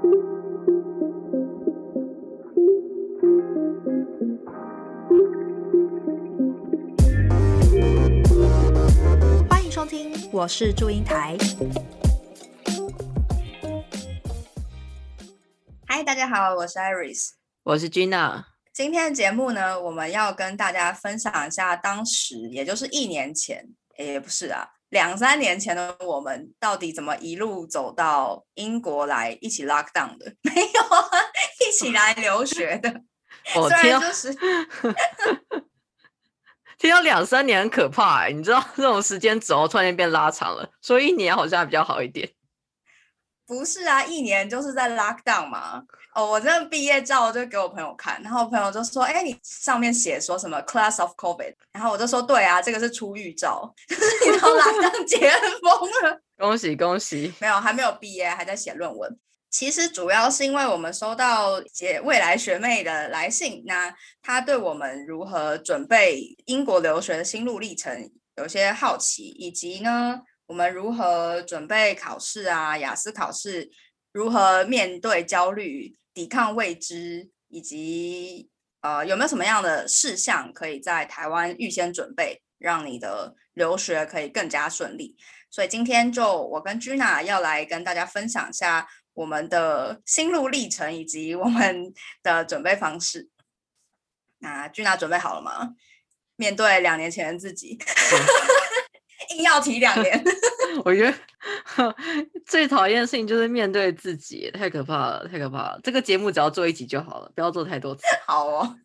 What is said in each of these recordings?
欢迎收听，我是祝英台。嗨，大家好，我是 Iris，我是 Gina。今天的节目呢，我们要跟大家分享一下当时，也就是一年前，也不是啊，两三年前的我们到底怎么一路走到英国来一起 lock down 的？没有啊，一起来留学的。我虽听到就是 听到两三年很可怕、欸，你知道这种时间轴突然间变拉长了，所以一年好像还比较好一点。不是啊，一年就是在 lock down 嘛。哦，我这个毕业照就给我朋友看，然后我朋友就说：“哎，你上面写说什么 class of COVID？” 然后我就说：“对啊，这个是出狱照，就是你都 lock down 解 封了。”恭喜恭喜！没有，还没有毕业，还在写论文。其实主要是因为我们收到姐未来学妹的来信，那她对我们如何准备英国留学的心路历程有些好奇，以及呢，我们如何准备考试啊，雅思考试，如何面对焦虑、抵抗未知，以及呃有没有什么样的事项可以在台湾预先准备，让你的留学可以更加顺利。所以今天就我跟 Gina 要来跟大家分享一下我们的心路历程以及我们的准备方式。那 Gina 准备好了吗？面对两年前的自己，硬要提两年，我觉得 最讨厌的事情就是面对自己，太可怕了，太可怕了。这个节目只要做一集就好了，不要做太多次。好哦。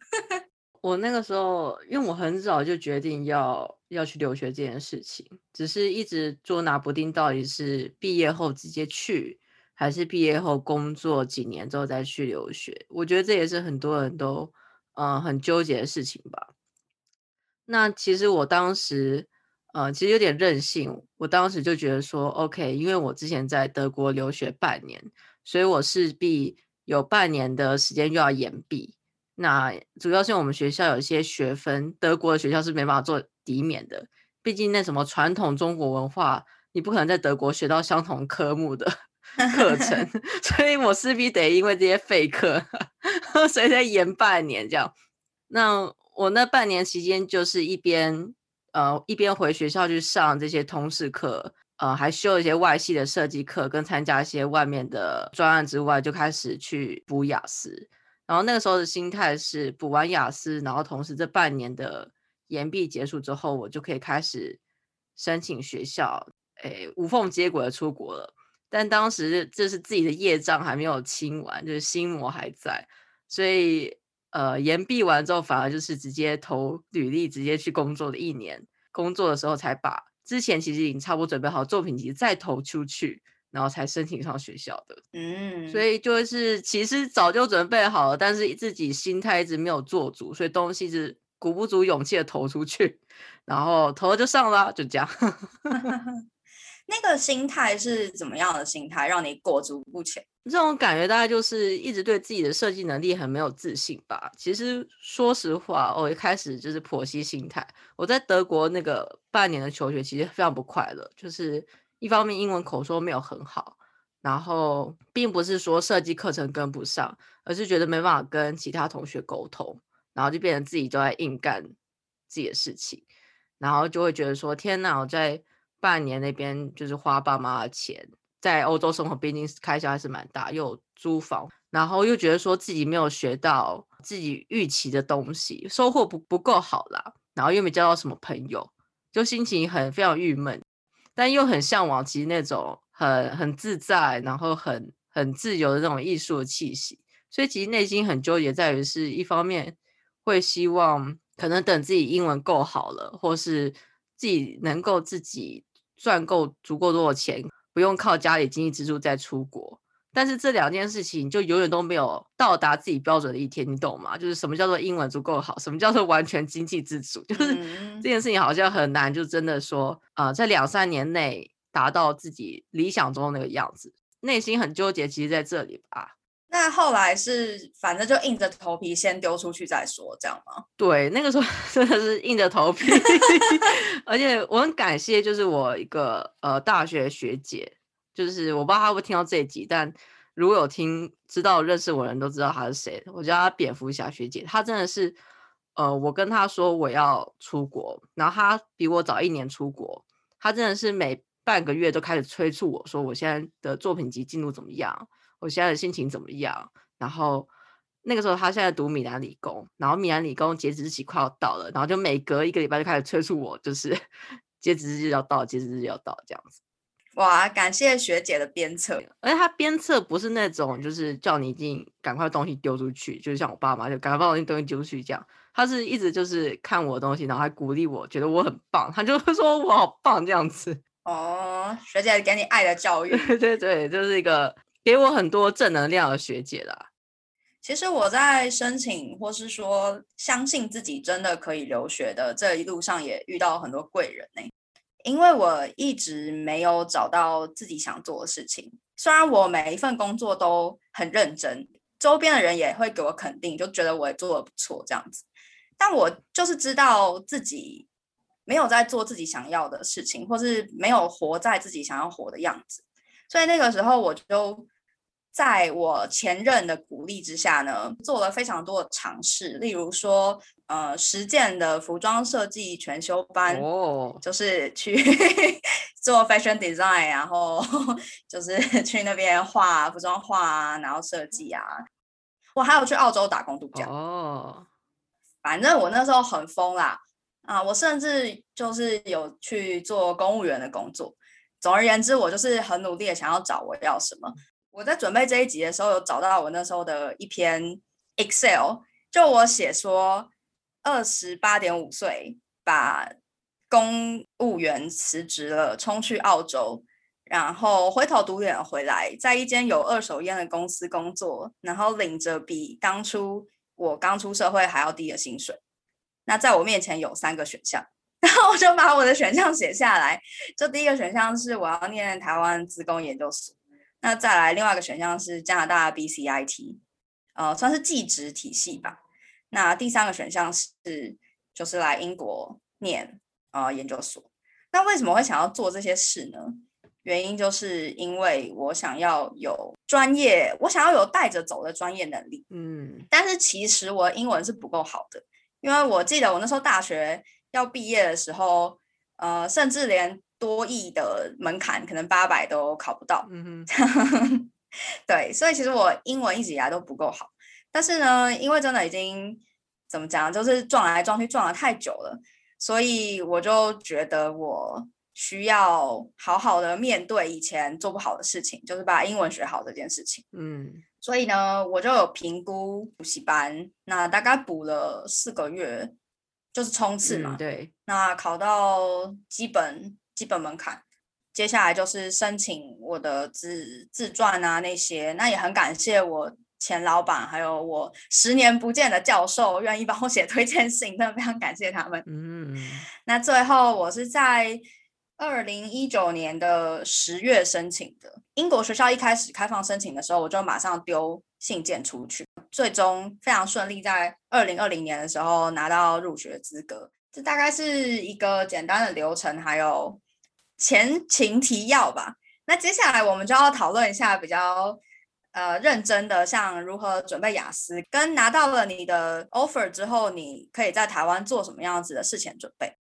我那个时候，因为我很早就决定要要去留学这件事情，只是一直捉拿不定，到底是毕业后直接去，还是毕业后工作几年之后再去留学。我觉得这也是很多人都呃很纠结的事情吧。那其实我当时呃其实有点任性，我当时就觉得说，OK，因为我之前在德国留学半年，所以我势必有半年的时间又要延毕。那主要是我们学校有一些学分，德国的学校是没办法做抵免的，毕竟那什么传统中国文化，你不可能在德国学到相同科目的 课程，所以我势必得因为这些废课，所以再延半年这样。那我那半年期间就是一边呃一边回学校去上这些通识课，呃还修一些外系的设计课，跟参加一些外面的专案之外，就开始去补雅思。然后那个时候的心态是补完雅思，然后同时这半年的延毕结束之后，我就可以开始申请学校，诶，无缝接轨的出国了。但当时这是自己的业障还没有清完，就是心魔还在，所以呃延毕完之后，反而就是直接投履历，直接去工作的一年。工作的时候才把之前其实已经差不多准备好作品集再投出去。然后才申请上学校的，嗯，所以就是其实早就准备好了，但是自己心态一直没有做足，所以东西是鼓不足勇气的投出去，然后投了就上了，就这样。那个心态是怎么样的心态，让你裹足不前？这种感觉大概就是一直对自己的设计能力很没有自信吧。其实说实话，我一开始就是婆媳心态。我在德国那个半年的求学，其实非常不快乐，就是一方面英文口说没有很好，然后并不是说设计课程跟不上，而是觉得没办法跟其他同学沟通，然后就变成自己都在硬干自己的事情，然后就会觉得说天哪，我在半年那边就是花爸妈的钱。在欧洲生活，毕竟开销还是蛮大，又有租房，然后又觉得说自己没有学到自己预期的东西，收获不不够好啦，然后又没交到什么朋友，就心情很非常郁闷，但又很向往其实那种很很自在，然后很很自由的那种艺术的气息，所以其实内心很纠结，在于是一方面会希望可能等自己英文够好了，或是自己能够自己赚够足够多的钱。不用靠家里经济支柱再出国，但是这两件事情就永远都没有到达自己标准的一天，你懂吗？就是什么叫做英文足够好，什么叫做完全经济自主，就是这件事情好像很难，就真的说啊，在两三年内达到自己理想中的那个样子，内心很纠结，其实在这里吧。那后来是反正就硬着头皮先丢出去再说，这样吗？对，那个时候 真的是硬着头皮，而且我很感谢，就是我一个呃大学学姐，就是我不知道她会不会听到这一集，但如果有听知道认识我的人都知道她是谁，我叫她蝙蝠侠学姐。她真的是，呃，我跟她说我要出国，然后她比我早一年出国，她真的是每半个月都开始催促我说我现在的作品集进度怎么样，我现在的心情怎么样。然后那个时候他现在读米兰理工，然后米兰理工截止日期快要到了，然后就每隔一个礼拜就开始催促我，就是 截止日要到，截止日要到这样子。哇，感谢学姐的鞭策，而且她鞭策不是那种就是叫你一定赶快东西丢出去，就是像我爸妈就赶快把我东西丢出去这样。他是一直就是看我的东西，然后还鼓励我，觉得我很棒，他就会 说我好棒这样子。哦，学姐给你爱的教育，对对对，就是一个给我很多正能量的学姐啦。其实我在申请或是说相信自己真的可以留学的这一路上，也遇到很多贵人呢。因为我一直没有找到自己想做的事情，虽然我每一份工作都很认真，周边的人也会给我肯定，就觉得我也做的不错这样子，但我就是知道自己没有在做自己想要的事情，或是没有活在自己想要活的样子，所以那个时候我就。在我前任的鼓励之下呢，做了非常多的尝试，例如说，呃，实践的服装设计全修班，哦，就是去 做 fashion design，然后 就是 去那边画服装画啊，然后设计啊。我还有去澳洲打工度假。哦，反正我那时候很疯啦，啊，我甚至就是有去做公务员的工作。总而言之，我就是很努力的想要找我要什么。我在准备这一集的时候，有找到我那时候的一篇 Excel，就我写说，二十八点五岁把公务员辞职了，冲去澳洲，然后灰头土脸回来，在一间有二手烟的公司工作，然后领着比当初我刚出社会还要低的薪水。那在我面前有三个选项，然后我就把我的选项写下来。就第一个选项是我要念台湾职工研究所。那再来另外一个选项是加拿大 BCIT，呃，算是技职体系吧。那第三个选项是就是来英国念呃研究所。那为什么会想要做这些事呢？原因就是因为我想要有专业，我想要有带着走的专业能力。嗯，但是其实我英文是不够好的，因为我记得我那时候大学要毕业的时候，呃，甚至连多亿的门槛可能八百都考不到，嗯哼，对，所以其实我英文一直以来都不够好，但是呢，因为真的已经怎么讲，就是撞来撞去撞了太久了，所以我就觉得我需要好好的面对以前做不好的事情，就是把英文学好这件事情。嗯，所以呢，我就有评估补习班，那大概补了四个月，就是冲刺嘛，对，那考到基本。基本门槛，接下来就是申请我的自自传啊那些，那也很感谢我前老板还有我十年不见的教授愿意帮我写推荐信，真的非常感谢他们。嗯，那最后我是在二零一九年的十月申请的，英国学校一开始开放申请的时候，我就马上丢信件出去，最终非常顺利，在二零二零年的时候拿到入学资格。这大概是一个简单的流程，还有。前情提要吧。那接下来我们就要讨论一下比较呃认真的，像如何准备雅思，跟拿到了你的 offer 之后，你可以在台湾做什么样子的事前准备。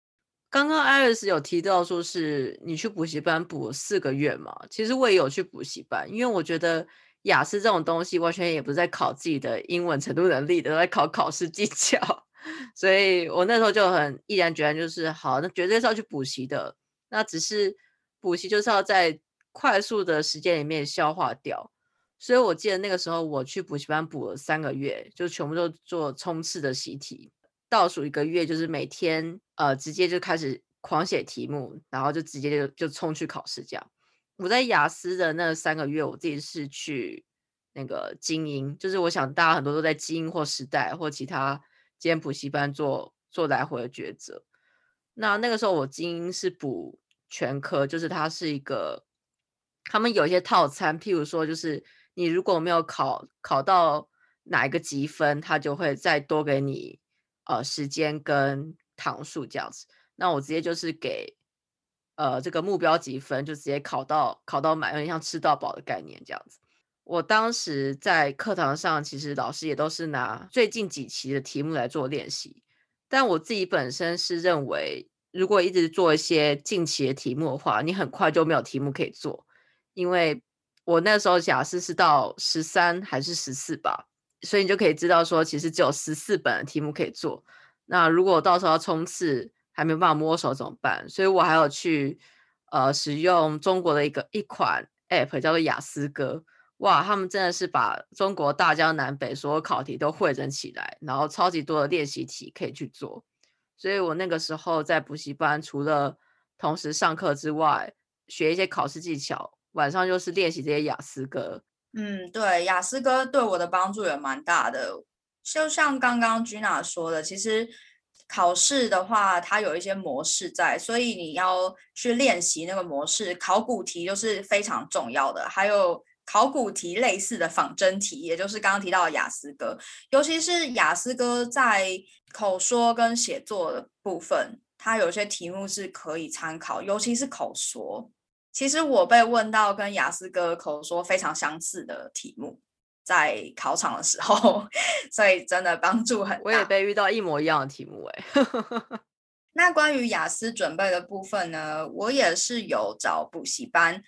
刚刚 Alice 有提到说是你去补习班补四个月嘛？其实我也有去补习班，因为我觉得雅思这种东西完全也不是在考自己的英文程度能力的，在考考试技巧。所以我那时候就很毅然决然，就是好，那绝对是要去补习的。那只是补习，就是要在快速的时间里面消化掉。所以我记得那个时候我去补习班补了三个月，就全部都做冲刺的习题。倒数一个月，就是每天呃直接就开始狂写题目，然后就直接就就冲去考试。这样，我在雅思的那三个月，我自己是去那个精英，就是我想大家很多都在精英或时代或其他兼补习班做做来回的抉择。那那个时候我精英是补。全科就是它是一个，他们有一些套餐，譬如说，就是你如果没有考考到哪一个积分，他就会再多给你呃时间跟堂数这样子。那我直接就是给呃这个目标积分，就直接考到考到满，有点像吃到饱的概念这样子。我当时在课堂上，其实老师也都是拿最近几期的题目来做练习，但我自己本身是认为，如果一直做一些近期的题目的话，你很快就没有题目可以做，因为我那时候雅思是到十三还是十四吧，所以你就可以知道说，其实只有十四本的题目可以做。那如果到时候要冲刺，还没有办法摸手怎么办？所以我还有去呃使用中国的一个一款 app 叫做雅思哥，哇，他们真的是把中国大江南北所有考题都汇整起来，然后超级多的练习题可以去做。所以我那个时候在补习班，除了同时上课之外，学一些考试技巧，晚上就是练习这些雅思歌。嗯，对，雅思哥对我的帮助也蛮大的。就像刚刚 Gina 说的，其实考试的话，它有一些模式在，所以你要去练习那个模式。考古题就是非常重要的，还有考古题类似的仿真题，也就是刚刚提到的雅思哥。尤其是雅思哥在口说跟写作的部分，它有些题目是可以参考，尤其是口说。其实我被问到跟雅思哥口说非常相似的题目。在考场的时候，所以真的帮助很大。我也被遇到一模一样的题目哎。那关于雅思准备的部分呢，我也是有找补习班。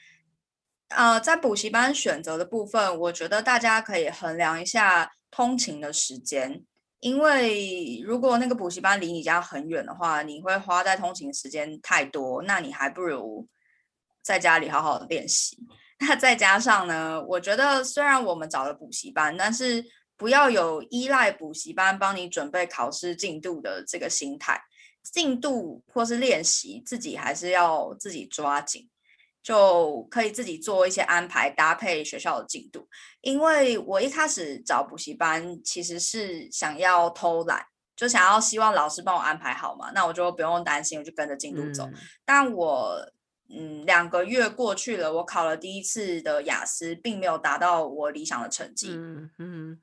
呃，在补习班选择的部分，我觉得大家可以衡量一下通勤的时间，因为如果那个补习班离你家很远的话，你会花在通勤时间太多，那你还不如在家里好好的练习。那再加上呢，我觉得虽然我们找了补习班，但是不要有依赖补习班帮你准备考试进度的这个心态，进度或是练习自己还是要自己抓紧，就可以自己做一些安排，搭配学校的进度。因为我一开始找补习班其实是想要偷懒，就想要希望老师帮我安排好嘛，那我就不用担心，我就跟着进度走。但我嗯，两个月过去了，我考了第一次的雅思，并没有达到我理想的成绩。嗯嗯，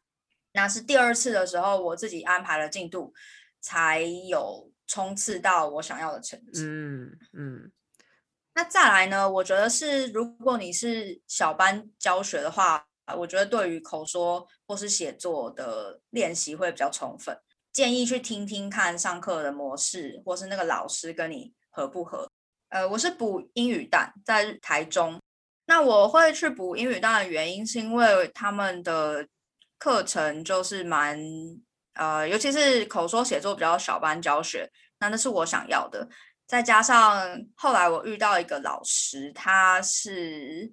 那是第二次的时候，我自己安排了进度，才有冲刺到我想要的成绩。嗯嗯，那再来呢？我觉得是，如果你是小班教学的话，我觉得对于口说或是写作的练习会比较充分。建议去听听看上课的模式，或是那个老师跟你合不合。呃，我是补英语蛋在台中。那我会去补英语蛋的原因，是因为他们的课程就是蛮呃，尤其是口说写作比较小班教学，那那是我想要的。再加上后来我遇到一个老师，他是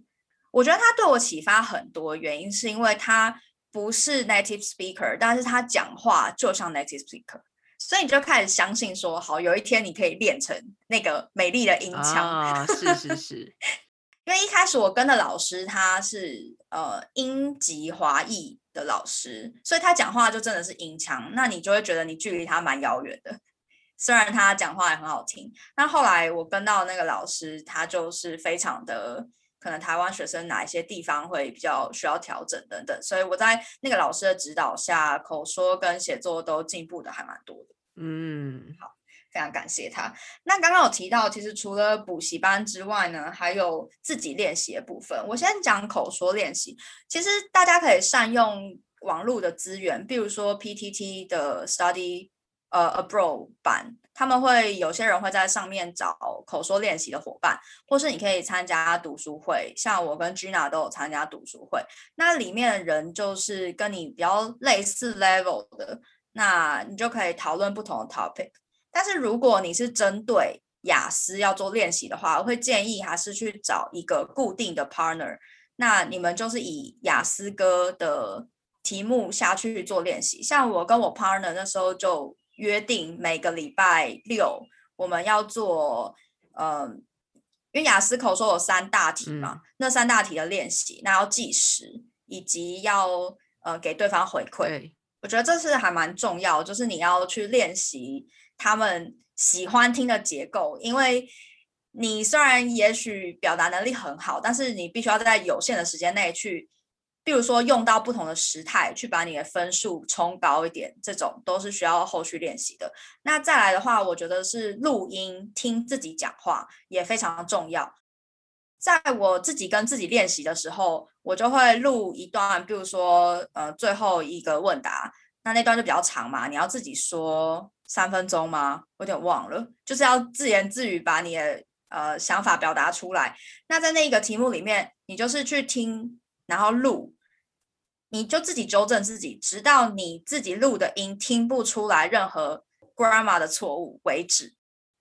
我觉得他对我启发很多，原因是因为他不是 native speaker，但是他讲话就像 native speaker。所以你就开始相信说，好，有一天你可以练成那个美丽的音腔啊！是是是，因为一开始我跟的老师他是呃英籍华裔的老师，所以他讲话就真的是音腔，那你就会觉得你距离他蛮遥远的。虽然他讲话也很好听，那后来我跟到那个老师，他就是非常的。可能台湾学生哪一些地方会比较需要调整等等，所以我在那个老师的指导下，口说跟写作都进步的还蛮多的。嗯，好，非常感谢他。那刚刚有提到，其实除了补习班之外呢，还有自己练习的部分。我先讲口说练习，其实大家可以善用网络的资源，比如说 PTT 的 Study 呃 Abroad 版。他们会有些人会在上面找口说练习的伙伴，或是你可以参加读书会，像我跟 Gina 都有参加读书会。那里面的人就是跟你比较类似 level 的，那你就可以讨论不同的 topic。但是如果你是针对雅思要做练习的话，我会建议还是去找一个固定的 partner。那你们就是以雅思哥的题目下去做练习。像我跟我 partner 那时候就。约定每个礼拜六我们要做，呃，因为雅思口说有三大题嘛，那三大题的练习，那要计时，以及要呃给对方回馈。我觉得这是还蛮重要，就是你要去练习他们喜欢听的结构，因为你虽然也许表达能力很好，但是你必须要在有限的时间内去。比如说用到不同的时态去把你的分数冲高一点，这种都是需要后续练习的。那再来的话，我觉得是录音听自己讲话也非常重要。在我自己跟自己练习的时候，我就会录一段，比如说呃最后一个问答，那那段就比较长嘛，你要自己说三分钟吗？我有点忘了，就是要自言自语把你的呃想法表达出来。那在那个题目里面，你就是去听，然后录。你就自己纠正自己，直到你自己录的音听不出来任何 grammar 的错误为止。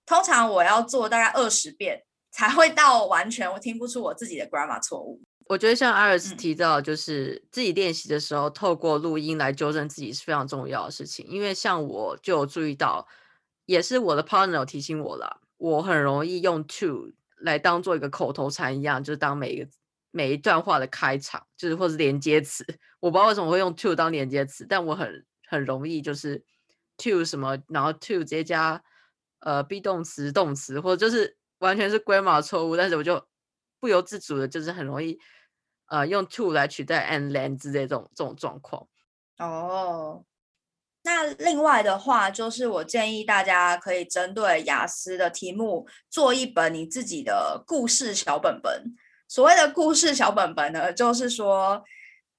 通常我要做大概二十遍才会到完全我听不出我自己的 grammar 错误。我觉得像 Iris 提到，就是自己练习的时候，透过录音来纠正自己是非常重要的事情。因为像我就有注意到，也是我的 partner 提醒我了，我很容易用 to 来当做一个口头禅一样，就是当每一个。每一段话的开场就是或者连接词，我不知道为什么会用 to 当连接词，但我很很容易就是 to 什么，然后 to 直接加呃 be 动词、动词，或者就是完全是 grammar 错误，但是我就不由自主的，就是很容易呃用 to 来取代 and then 之类这种这种状况。哦，那另外的话，就是我建议大家可以针对雅思的题目做一本你自己的故事小本本。所谓的故事小本本呢，就是说，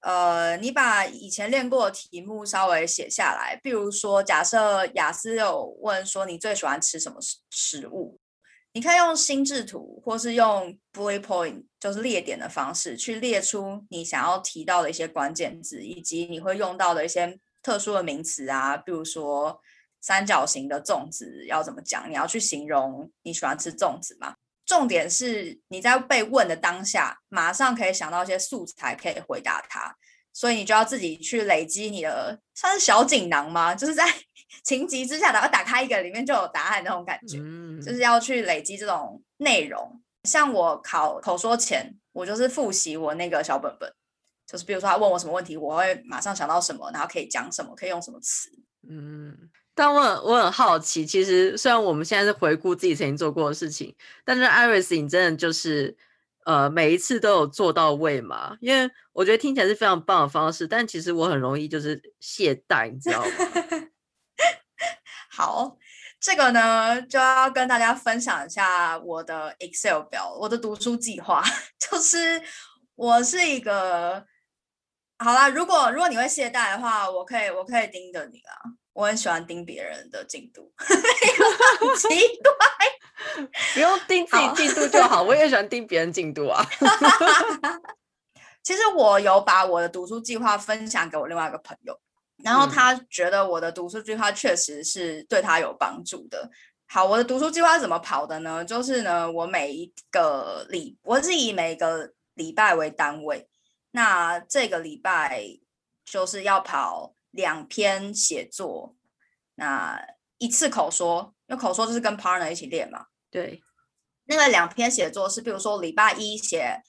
呃，你把以前练过的题目稍微写下来。比如说，假设雅思有问说你最喜欢吃什么食食物，你可以用心智图，或是用 bullet point，就是列点的方式，去列出你想要提到的一些关键字，以及你会用到的一些特殊的名词啊。比如说，三角形的粽子要怎么讲？你要去形容你喜欢吃粽子吗？重点是你在被问的当下，马上可以想到一些素材可以回答他，所以你就要自己去累积你的算是小锦囊吗？就是在 情急之下，然后打开一个里面就有答案那种感觉，就是要去累积这种内容。像我考口说前，我就是复习我那个小本本，就是比如说他问我什么问题，我会马上想到什么，然后可以讲什么，可以用什么词。嗯。但我很我很好奇，其实虽然我们现在是回顾自己曾经做过的事情，但是 Iris，你真的就是呃每一次都有做到位嘛？因为我觉得听起来是非常棒的方式，但其实我很容易就是懈怠，你知道吗？好，这个呢就要跟大家分享一下我的 Excel 表，我的读书计划，就是我是一个好啦，如果如果你会懈怠的话，我可以我可以盯着你啊。我很喜欢盯别人的进度，奇怪，不用盯自己进度就好。我也喜欢盯别人进度啊。其实我有把我的读书计划分享给我另外一个朋友，然后他觉得我的读书计划确实是对他有帮助的。好，我的读书计划怎么跑的呢？就是呢，我每一个礼，我是以每个礼拜为单位，那这个礼拜就是要跑。两篇写作，那一次口说，因为口说就是跟 partner 一起练嘛。对，那个两篇写作是，比如说礼拜一写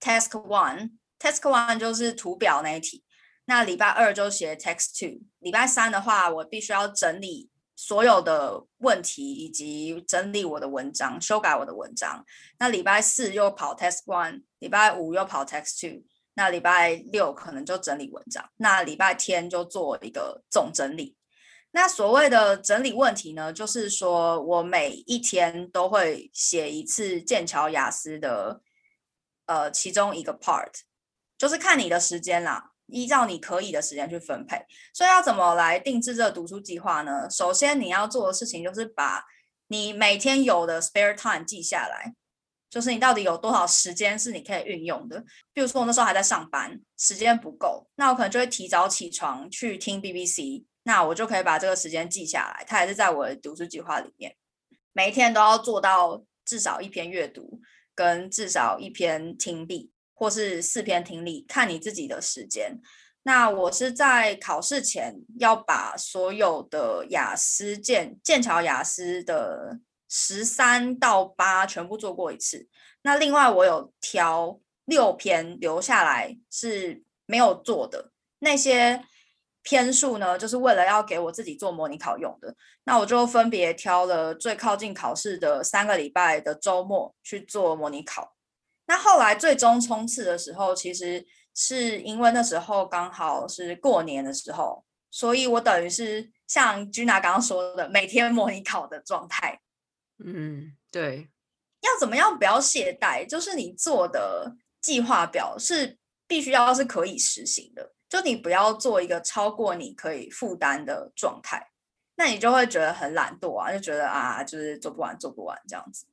task one，task one 就是图表那一题，那礼拜二就写 text two，礼拜三的话，我必须要整理所有的问题以及整理我的文章，修改我的文章。那礼拜四又跑 task one，礼拜五又跑 text two。那礼拜六可能就整理文章，那礼拜天就做一个总整理。那所谓的整理问题呢，就是说我每一天都会写一次剑桥雅思的呃其中一个 part，就是看你的时间啦，依照你可以的时间去分配。所以要怎么来定制这个读书计划呢？首先你要做的事情就是把你每天有的 spare time 记下来。就是你到底有多少时间是你可以运用的？比如说我那时候还在上班，时间不够，那我可能就会提早起床去听 BBC，那我就可以把这个时间记下来，它也是在我的读书计划里面，每一天都要做到至少一篇阅读，跟至少一篇听力，或是四篇听力，看你自己的时间。那我是在考试前要把所有的雅思剑剑桥雅思的。十三到八全部做过一次，那另外我有挑六篇留下来是没有做的，那些篇数呢，就是为了要给我自己做模拟考用的。那我就分别挑了最靠近考试的三个礼拜的周末去做模拟考。那后来最终冲刺的时候，其实是因为那时候刚好是过年的时候，所以我等于是像君娜刚刚说的，每天模拟考的状态。嗯，对，要怎么样不要懈怠，就是你做的计划表是必须要是可以实行的，就你不要做一个超过你可以负担的状态，那你就会觉得很懒惰啊，就觉得啊，就是做不完做不完这样子。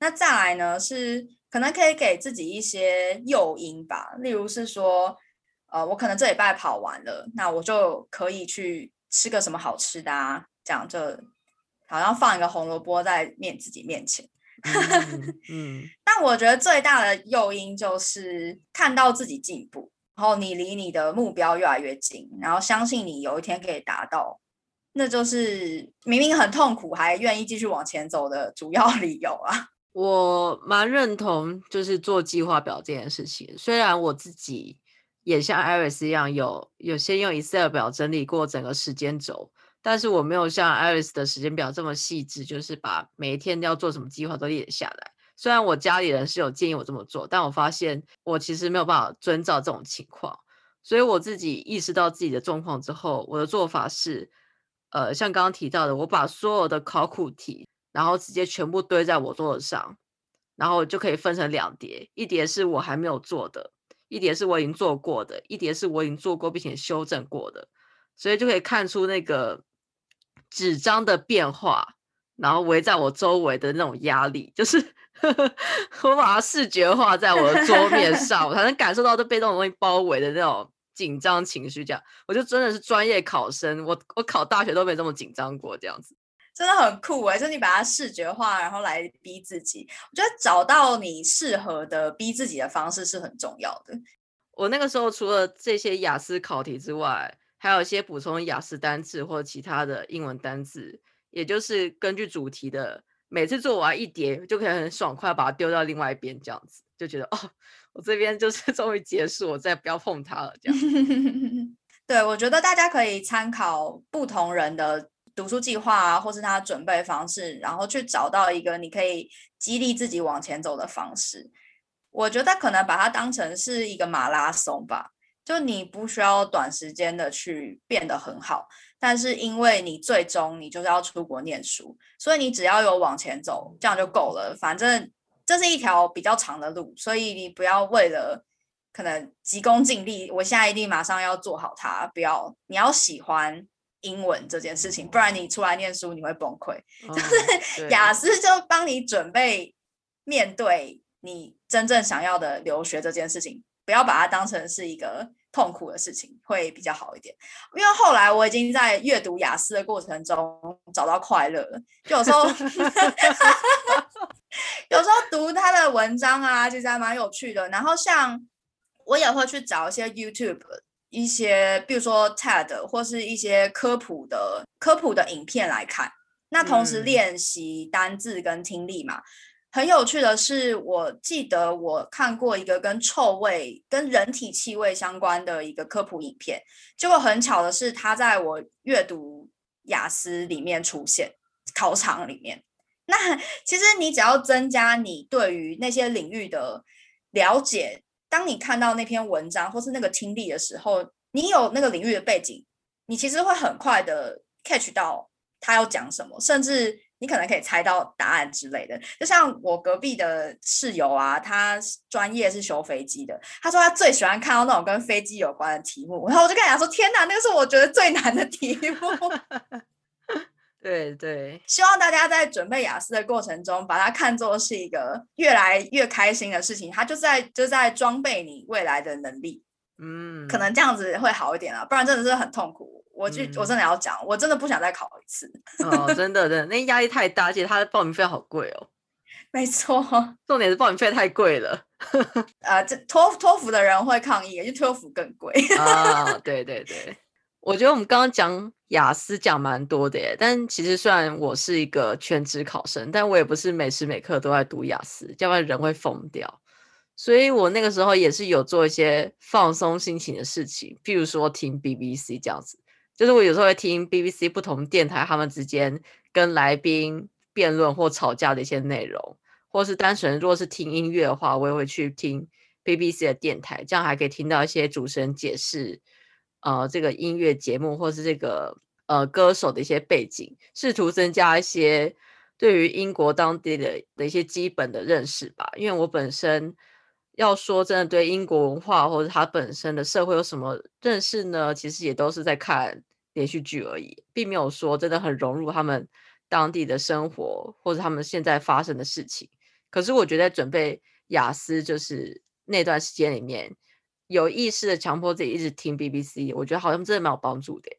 那再来呢，是可能可以给自己一些诱因吧，例如是说，呃，我可能这礼拜跑完了，那我就可以去吃个什么好吃的啊，这样就好像放一个红萝卜在面自己面前。嗯，但我觉得最大的诱因就是看到自己进步，然后你离你的目标越来越近，然后相信你有一天可以达到，那就是明明很痛苦还愿意继续往前走的主要 理由啊。我蛮认同，就是做计划表这件事情。虽然我自己也像 Iris 一样，有有先用 Excel 表整理过整个时间轴，但是我没有像 Iris 的时间表这么细致，就是把每一天要做什么计划都列下来。虽然我家里人是有建议我这么做，但我发现我其实没有办法遵照这种情况。所以我自己意识到自己的状况之后，我的做法是，呃，像刚刚提到的，我把所有的考古题。然后直接全部堆在我桌子上，然后就可以分成两叠，一叠是我还没有做的，一叠是我已经做过的，一叠是我已经做过并且修正过的，所以就可以看出那个纸张的变化，然后围在我周围的那种压力，就是 我把它视觉化在我的桌面 上，我才能感受到这被这种东西包围的那种紧张情绪。这样，我就真的是专业考生，我我考大学都没这么紧张过，这样子。真的很酷哎！就你把它视觉化，然后来逼自己。我觉得找到你适合的逼自己的方式是很重要的。我那个时候除了这些雅思考题之外，还有一些补充雅思单词或者其他的英文单词，也就是根据主题的，每次做完一叠就可以很爽快把它丢到另外一边，这样子就觉得哦，我这边就是 终于结束，我再不要碰它了。这样，对我觉得大家可以参考不同人的。读书计划啊，或是他准备方式，然后去找到一个你可以激励自己往前走的方式。我觉得可能把它当成是一个马拉松吧，就你不需要短时间的去变得很好，但是因为你最终你就是要出国念书，所以你只要有往前走，这样就够了。反正这是一条比较长的路，所以你不要为了可能急功近利，我现在一定马上要做好它，不要，你要喜欢。英文这件事情，不然你出来念书你会崩溃。就是雅思就帮你准备面对你真正想要的留学这件事情，不要把它当成是一个痛苦的事情，会比较好一点。因为后来我已经在阅读雅思的过程中找到快乐了，就有时候 有时候读他的文章啊，其实还蛮有趣的。然后像我也会去找一些 YouTube。一些，比如说 TED 或是一些科普的科普的影片来看，那同时练习单字跟听力嘛。很有趣的是，我记得我看过一个跟臭味、跟人体气味相关的一个科普影片，结果很巧的是，它在我阅读雅思里面出现考场里面。那 其实你只要增加你对于那些领域的了解。当你看到那篇文章或是那个听力的时候，你有那个领域的背景，你其实会很快的 catch 到他要讲什么，甚至你可能可以猜到答案之类的。就像我隔壁的室友啊，他专业是修飞机的，他说他最喜欢看到那种跟飞机有关的题目，然后我就跟他说：“天哪，那个是我觉得最难的题目。”对对，希望大家在准备雅思的过程中，把它看作是一个越来越开心的事情。它就在就在装备你未来的能力，嗯，可能这样子会好一点啊，不然真的是很痛苦。我就我真的要讲，我真的不想再考一次。哦，真的，真的，那压力太大，而且它的报名费好贵哦。没错，重点是报名费太贵了。呃，这托托福的人会抗议，就托福更贵啊。对对对。我觉得我们刚刚讲雅思讲蛮多的耶，但其实虽然我是一个全职考生，但我也不是每时每刻都在读雅思，要不然人会疯掉。所以我那个时候也是有做一些放松心情的事情，譬如说听 BBC 这样子，就是我有时候会听 BBC 不同电台他们之间跟来宾辩论或吵架的一些内容，或是单纯如果是听音乐的话，我也会去听 BBC 的电台，这样还可以听到一些主持人解释。呃，这个音乐节目或是这个呃歌手的一些背景，试图增加一些对于英国当地的的一些基本的认识吧。因为我本身要说真的对英国文化或者它本身的社会有什么认识呢？其实也都是在看连续剧而已，并没有说真的很融入他们当地的生活或者他们现在发生的事情。可是我觉得准备雅思就是那段时间里面。有意识的强迫自己一直听 BBC，我觉得好像真的蛮有帮助的。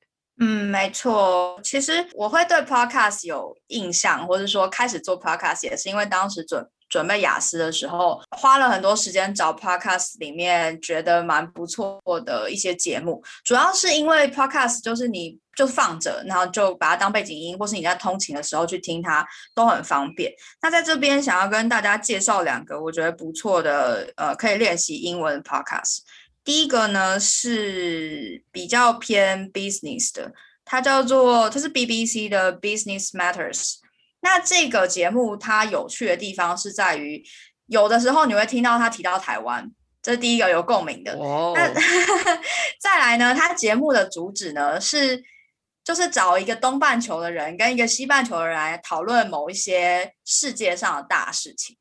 嗯，没错。其实我会对 Podcast 有印象，或者说开始做 Podcast 也是因为当时准准备雅思的时候，花了很多时间找 Podcast 里面觉得蛮不错的一些节目。主要是因为 Podcast 就是你就放着，然后就把它当背景音，或是你在通勤的时候去听它都很方便。那在这边想要跟大家介绍两个我觉得不错的呃可以练习英文 Podcast。第一个呢是比较偏 business 的，它叫做它是 BBC 的 Business Matters。那这个节目它有趣的地方是在于，有的时候你会听到他提到台湾，这是第一个有共鸣的。那 再来呢，它节目的主旨呢是就是找一个东半球的人跟一个西半球的人来讨论某一些世界上的大事情。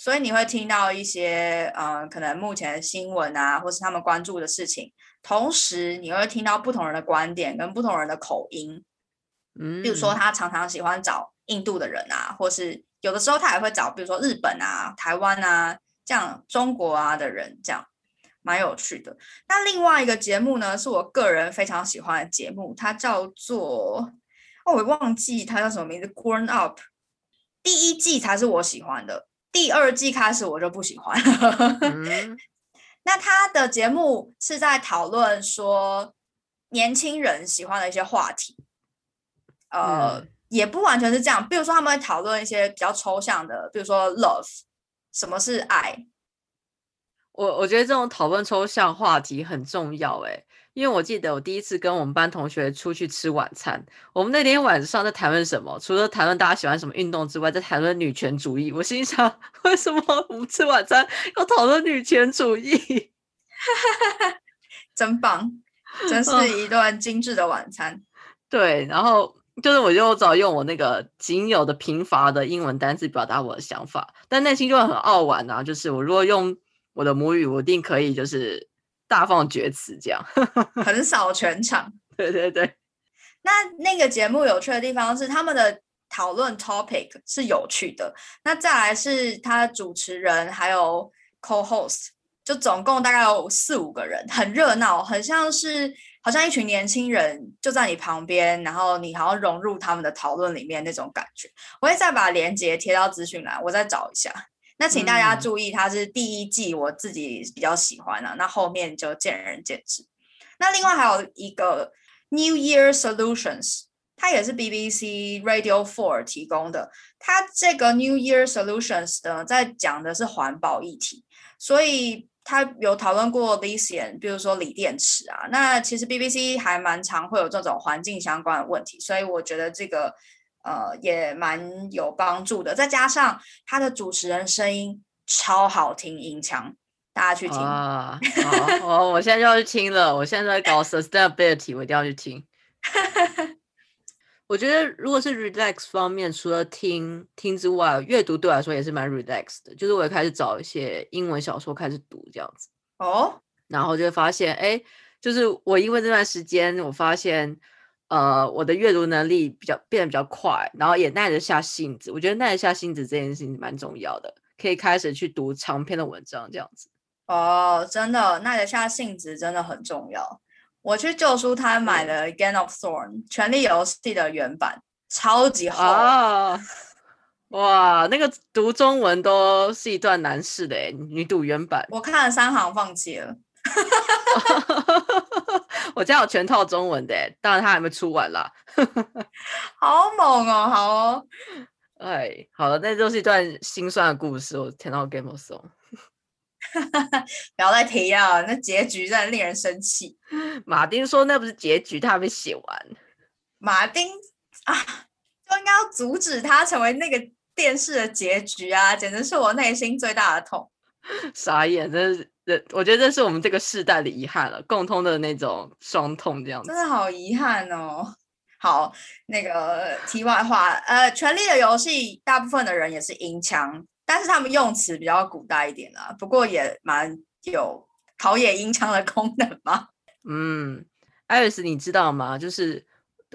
所以你会听到一些，呃，可能目前的新闻啊，或是他们关注的事情，同时你会听到不同人的观点跟不同人的口音，嗯，比如说他常常喜欢找印度的人啊，或是有的时候他也会找，比如说日本啊、台湾啊这样中国啊的人，这样蛮有趣的。那另外一个节目呢，是我个人非常喜欢的节目，它叫做哦，我忘记它叫什么名字，Grown Up，第一季才是我喜欢的。第二季开始我就不喜欢了。那他的节目是在讨论说年轻人喜欢的一些话题，呃，也不完全是这样。比如说他们会讨论一些比较抽象的，比如说 love，什么是爱？我我觉得这种讨论抽象话题很重要，哎。因为我记得我第一次跟我们班同学出去吃晚餐，我们那天晚上在谈论什么？除了谈论大家喜欢什么运动之外，在谈论女权主义。我心想，为什么我们吃晚餐要讨论女权主义？真棒，真是一段精致的晚餐。对，然后就是我就找用我那个仅有的贫乏的英文单词表达我的想法，但内心就会很傲玩啊！就是我如果用我的母语，我一定可以就是。大放厥词，这样 横扫全场。对对对，那那个节目有趣的地方是他们的讨论 topic 是有趣的。那再来是他的主持人还有 co-host，就总共大概有四五个人，很热闹，很像是好像一群年轻人就在你旁边，然后你好像融入他们的讨论里面那种感觉。我会再把链接贴到资讯栏，我再找一下。那请大家注意，它是第一季，我自己比较喜欢的，那后面就见仁见智。那另外还有一个 New Year Solutions，它也是 BBC Radio Four 提供的。它这个 New Year Solutions 呢，在讲的是环保议题，所以它有讨论过 lithium，比如说锂电池啊。那其实 BBC 还蛮常会有这种环境相关的问题，所以我觉得这个。呃，也蛮有帮助的，再加上他的主持人声音超好听，音强，大家去听啊！哦，我现在就要去听了，我现在在搞 sustainability，我一定要去听。我觉得如果是 relax 方面，除了听听之外，阅读对我来说也是蛮 relax 的，就是我也开始找一些英文小说开始读这样子。哦，然后就会发现，哎，就是我因为这段时间，我发现。呃，我的阅读能力比较变得比较快，然后也耐得下性子。我觉得耐得下性子这件事情蛮重要的，可以开始去读长篇的文章这样子。哦，真的耐得下性子真的很重要。我去旧书摊买了《Game of Thrones》权力游戏的原版，超级厚啊！哇，那个读中文都是一段难事的哎，你读原版，我看了三行放弃了。我家有全套中文的，当然他还没出完啦。好猛哦，好哦，哎，好了，那就是一段心酸的故事。我听到 Game of Song，不要再提了，那结局真的令人生气。马丁说那不是结局，他还没写完。马丁啊，就应该要阻止他成为那个电视的结局啊！简直是我内心最大的痛。傻眼，真是。这我觉得这是我们这个世代的遗憾了，共通的那种伤痛，这样子。真的好遗憾哦！好，那个题外话，呃，《权力的游戏》大部分的人也是音腔，但是他们用词比较古代一点啦，不过也蛮有陶冶音腔的功能嘛。嗯，艾瑞斯，你知道吗？就是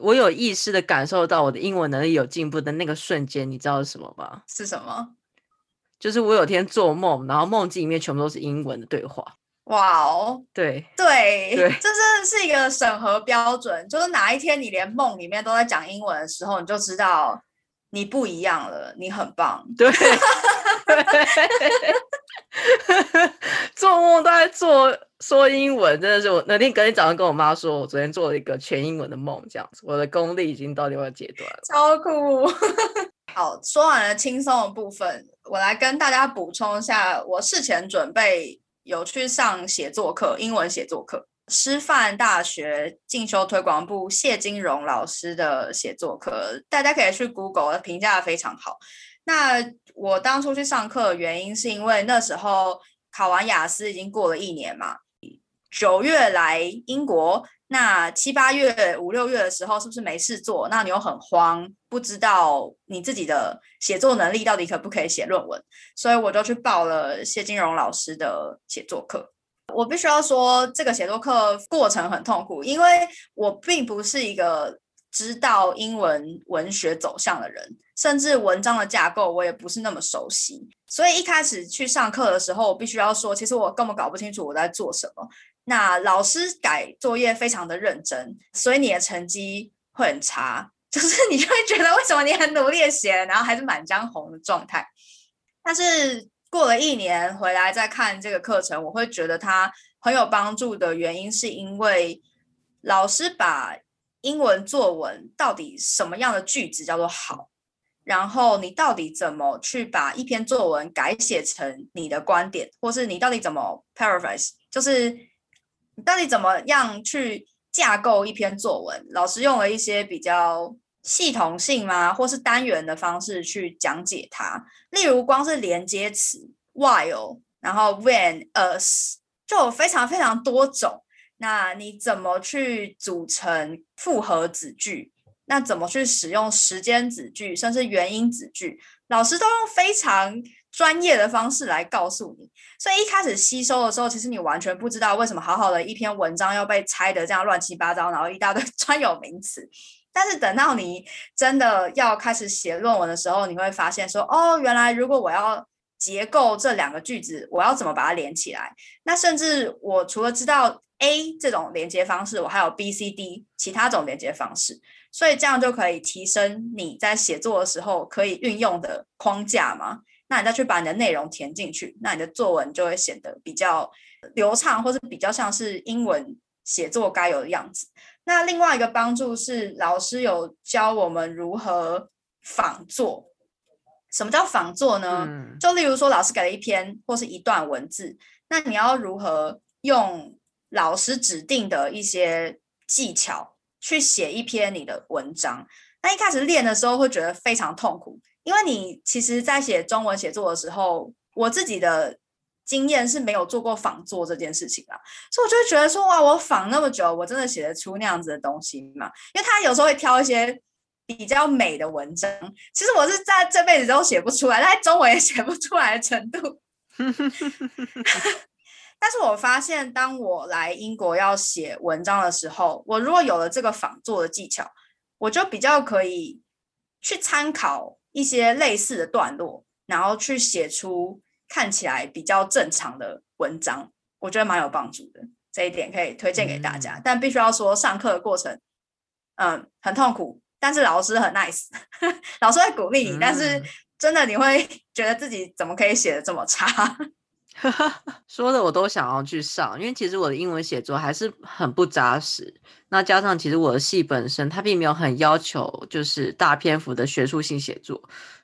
我有意识的感受到我的英文能力有进步的那个瞬间，你知道是什么吗？是什么？就是我有天做梦，然后梦境里面全部都是英文的对话。哇哦，对对对这真的是一个审核标准，就是哪一天你连梦里面都在讲英文的时候，你就知道你不一样了，你很棒。对，做梦都在做说英文，真的是我那天隔天早上跟我妈说，我昨天做了一个全英文的梦，这样子，我的功力已经到另外阶段了。超酷！好，说完了轻松的部分，我来跟大家补充一下，我事前准备有去上写作课，英文写作课，师范大学进修推广部谢金荣老师的写作课，大家可以去 Google，评价非常好。那我当初去上课的原因，是因为那时候考完雅思已经过了一年嘛，九月来英国。那七八月、五六月的时候，是不是没事做？那你又很慌，不知道你自己的写作能力到底可不可以写论文，所以我就去报了谢金荣老师的写作课。我必须要说，这个写作课过程很痛苦，因为我并不是一个知道英文文学走向的人，甚至文章的架构我也不是那么熟悉。所以一开始去上课的时候，我必须要说，其实我根本搞不清楚我在做什么。那老师改作业非常的认真，所以你的成绩会很差，就是你就会觉得为什么你很努力的写，然后还是满江红的状态。但是过了一年回来再看这个课程，我会觉得它很有帮助的原因，是因为老师把英文作文到底什么样的句子叫做好，然后你到底怎么去把一篇作文改写成你的观点，或是你到底怎么 paraphrase，就是。你到底怎么样去架构一篇作文？老师用了一些比较系统性吗，或是单元的方式去讲解它？例如，光是连接词 while，然后 when、as，就有非常非常多种。那你怎么去组成复合子句？那怎么去使用时间子句，甚至原因子句？老师都用非常。专业的方式来告诉你，所以一开始吸收的时候，其实你完全不知道为什么好好的一篇文章要被拆的这样乱七八糟，然后一大堆 专有名词。但是等到你真的要开始写论文的时候，你会发现说，哦，原来如果我要结构这两个句子，我要怎么把它连起来？那甚至我除了知道 A 这种连接方式，我还有 B、C、D 其他种连接方式，所以这样就可以提升你在写作的时候可以运用的框架吗？那你再去把你的内容填进去，那你的作文就会显得比较流畅，或是比较像是英文写作该有的样子。那另外一个帮助是，老师有教我们如何仿作。什么叫仿作呢？就例如说，老师给了一篇或是一段文字，那你要如何用老师指定的一些技巧去写一篇你的文章？那一开始练的时候会觉得非常痛苦。因为你其实，在写中文写作的时候，我自己的经验是没有做过仿作这件事情啊，所以我就会觉得说，哇，我仿那么久，我真的写得出那样子的东西吗？因为他有时候会挑一些比较美的文章，其实我是在这辈子都写不出来，在中文也写不出来的程度。但是我发现，当我来英国要写文章的时候，我如果有了这个仿作的技巧，我就比较可以去参考。一些类似的段落，然后去写出看起来比较正常的文章，我觉得蛮有帮助的。这一点可以推荐给大家，但必须要说，上课的过程，嗯，很痛苦，但是老师很 nice，老师会鼓励你，但是真的你会 觉得自己怎么可以写的这么差？说的我都想要去上，因为其实我的英文写作还是很不扎实。那加上其实我的系本身它并没有很要求就是大篇幅的学术性写作，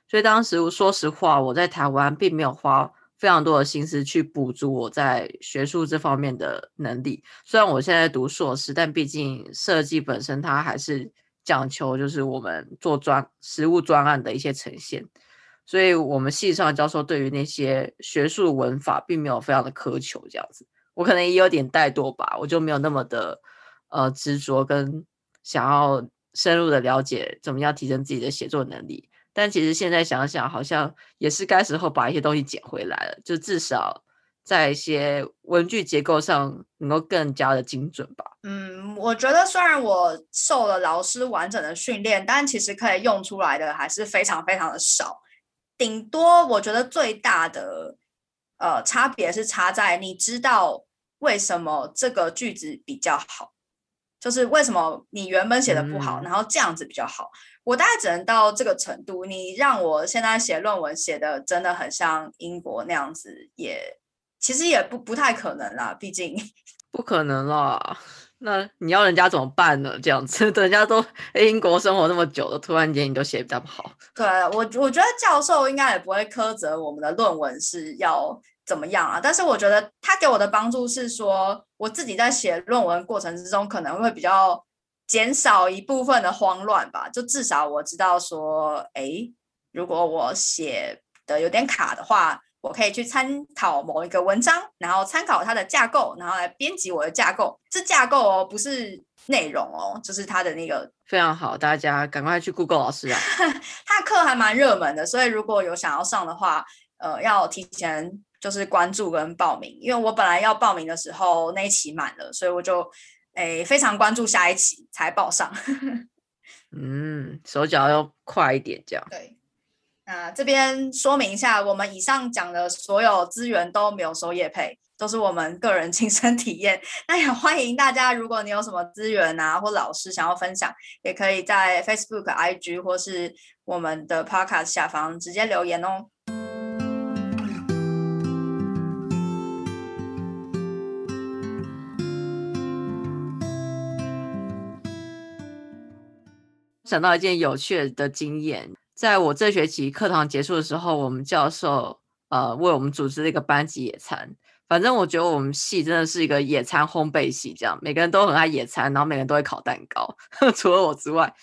所以当时说实话，我在台湾并没有花非常多的心思去补足我在学术这方面的能力。虽然我现在读硕士，但毕竟设计本身它还是讲求就是我们做专实物专案的一些呈现。所以，我们系上的教授对于那些学术文法并没有非常的苛求，这样子，我可能也有点怠惰吧，我就没有那么的呃执着跟想要深入的了解怎么样提升自己的写作能力。但其实现在想想，好像也是该时候把一些东西捡回来了，就至少在一些文句结构上能够更加的精准吧。嗯，我觉得虽然我受了老师完整的训练，但其实可以用出来的还是非常非常的少。顶多我觉得最大的呃差别是差在你知道为什么这个句子比较好，就是为什么你原本写的不好，然后这样子比较好。我大概只能到这个程度。你让我现在写论文写的真的很像英国那样子，也其实也不不太可能啦。毕竟不可能啦。那你要人家怎么办呢？这样子，人家都英国生活那么久了，突然间你都写不好。对我，我觉得教授应该也不会苛责我们的论文是要怎么样啊。但是我觉得他给我的帮助是说，我自己在写论文过程之中可能会比较。减少一部分的慌乱吧，就至少我知道说，哎，如果我写的有点卡的话，我可以去参考某一个文章，然后参考它的架构，然后来编辑我的架构。这架构哦，不是内容哦，就是它的那个非常好，大家赶快去 Google 老师啊，他的课还蛮热门的，所以如果有想要上的话，呃，要提前就是关注跟报名，因为我本来要报名的时候那一期满了，所以我就。诶，非常关注下一期才报上。嗯，手脚要快一点，这样。对，那这边说明一下，我们以上讲的所有资源都没有收业配，都是我们个人 亲身体验。那也欢迎大家，如果你有什么资源啊，或老师想要分享，也可以在 Facebook、IG 或是我们的 Podcast 下方直接留言哦。想到一件有趣的经验，在我这学期课堂结束的时候，我们教授呃为我们组织了一个班级野餐。反正我觉得我们系真的是一个野餐烘焙系，这样每个人都很爱野餐，然后每个人都会烤蛋糕，除了我之外。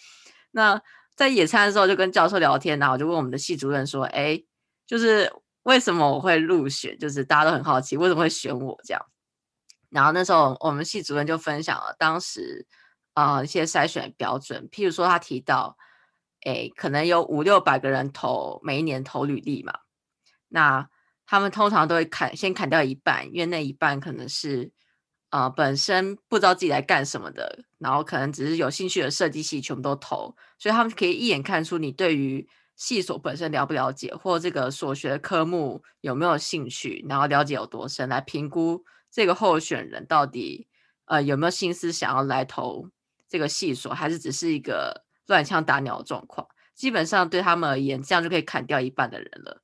那在野餐的时候就跟教授聊天，然后我就问我们的系主任说：“哎，就是为什么我会入选？就是大家都很好奇为什么会选我这样。”然后那时候我们系主任就分享了当时。啊，一些筛选标准，譬如说他提到，哎，可能有五六百个人投每一年投履历嘛，那他们通常都会砍，先砍掉一半，因为那一半可能是啊本身不知道自己来干什么的，然后可能只是有兴趣的设计系全部都投，所以他们可以一眼看出你对于系所本身了不了解，或这个所学科目有没有兴趣，然后了解有多深，来评估这个候选人到底呃有没有心思想要来投。这个系所还是只是一个乱枪打鸟的状况，基本上对他们而言，这样就可以砍掉一半的人了。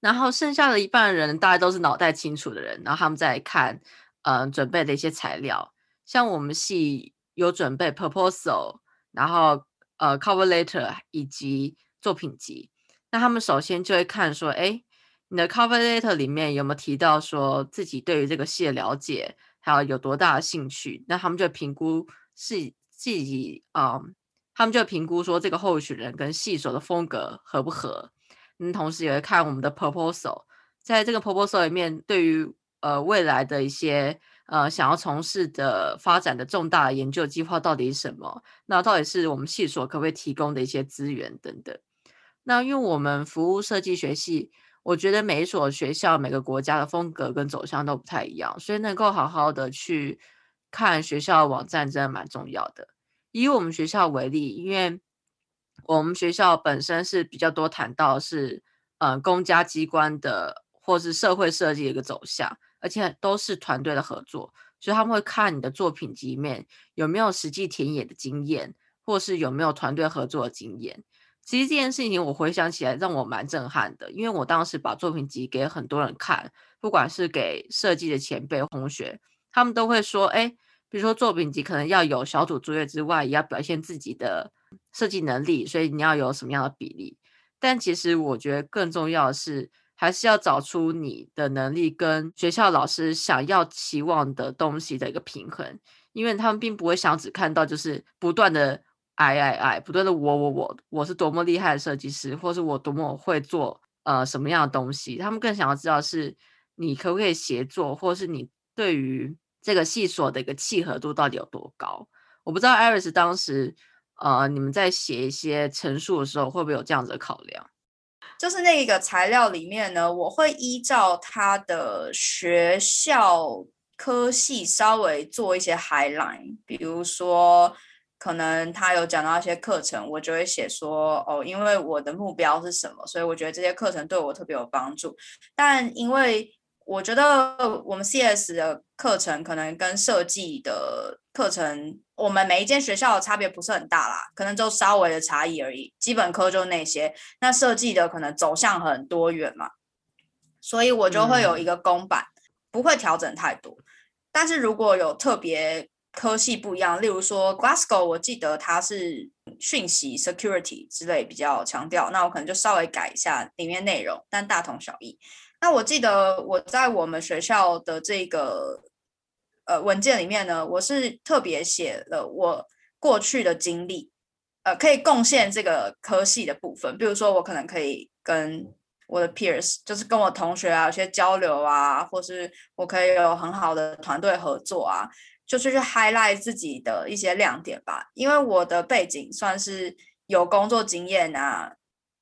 然后剩下的一半人，大家都是脑袋清楚的人，然后他们在看，嗯，准备的一些材料，像我们系有准备 proposal，然后呃 cover letter 以及作品集。那他们首先就会看说，哎，你的 cover letter 里面有没有提到说自己对于这个系的了解，还有有多大的兴趣？那他们就评估。是自己啊，他们就评估说这个候选人跟系所的风格合不合。嗯，同时也会看我们的 proposal，在这个 proposal 里面，对于呃未来的一些呃想要从事的发展的重大研究计划到底是什么？那到底是我们系所可不可以提供的一些资源等等？那因为我们服务设计学系，我觉得每一所学校、每个国家的风格跟走向都不太一样，所以能够好好的去。看学校网站真的蛮重要的。以我们学校为例，因为我们学校本身是比较多谈到是，嗯，公家机关的或是社会设计的一个走向，而且都是团队的合作，所以他们会看你的作品集里面有没有实际田野的经验，或是有没有团队合作的经验。其实这件事情我回想起来让我蛮震撼的，因为我当时把作品集给很多人看，不管是给设计的前辈同学，他们都会说，哎。比如说作品集可能要有小组作业之外，也要表现自己的设计能力，所以你要有什么样的比例？但其实我觉得更重要的是，还是要找出你的能力跟学校老师想要期望的东西的一个平衡，因为他们并不会想只看到就是不断的爱爱爱，不断的我我我我是多么厉害的设计师，或是我多么会做呃什么样的东西，他们更想要知道是你可不可以协作，或是你对于。这个系所的一个契合度到底有多高？我不知道，艾瑞斯当时呃，你们在写一些陈述的时候，会不会有这样子的考量？就是那个材料里面呢，我会依照他的学校科系稍微做一些 highlight，比如说。可能他有讲到一些课程，我就会写说哦，因为我的目标是什么，所以我觉得这些课程对我特别有帮助。但因为我觉得我们 CS 的课程可能跟设计的课程，我们每一间学校的差别不是很大啦，可能就稍微的差异而已。基本科就那些，那设计的可能走向很多元嘛，所以我就会有一个公版，不会调整太多。但是如果有特别科系不一样，例如说 Glasgow，我记得它是讯息 security 之类比较强调，那我可能就稍微改一下里面内容，但大同小异。那我记得我在我们学校的这个呃文件里面呢，我是特别写了我过去的经历，呃，可以贡献这个科系的部分，比如说我可能可以跟我的 peers，就是跟我同学啊有些交流啊，或是我可以有很好的团队合作啊。就是去 highlight 自己的一些亮点吧，因为我的背景算是有工作经验啊，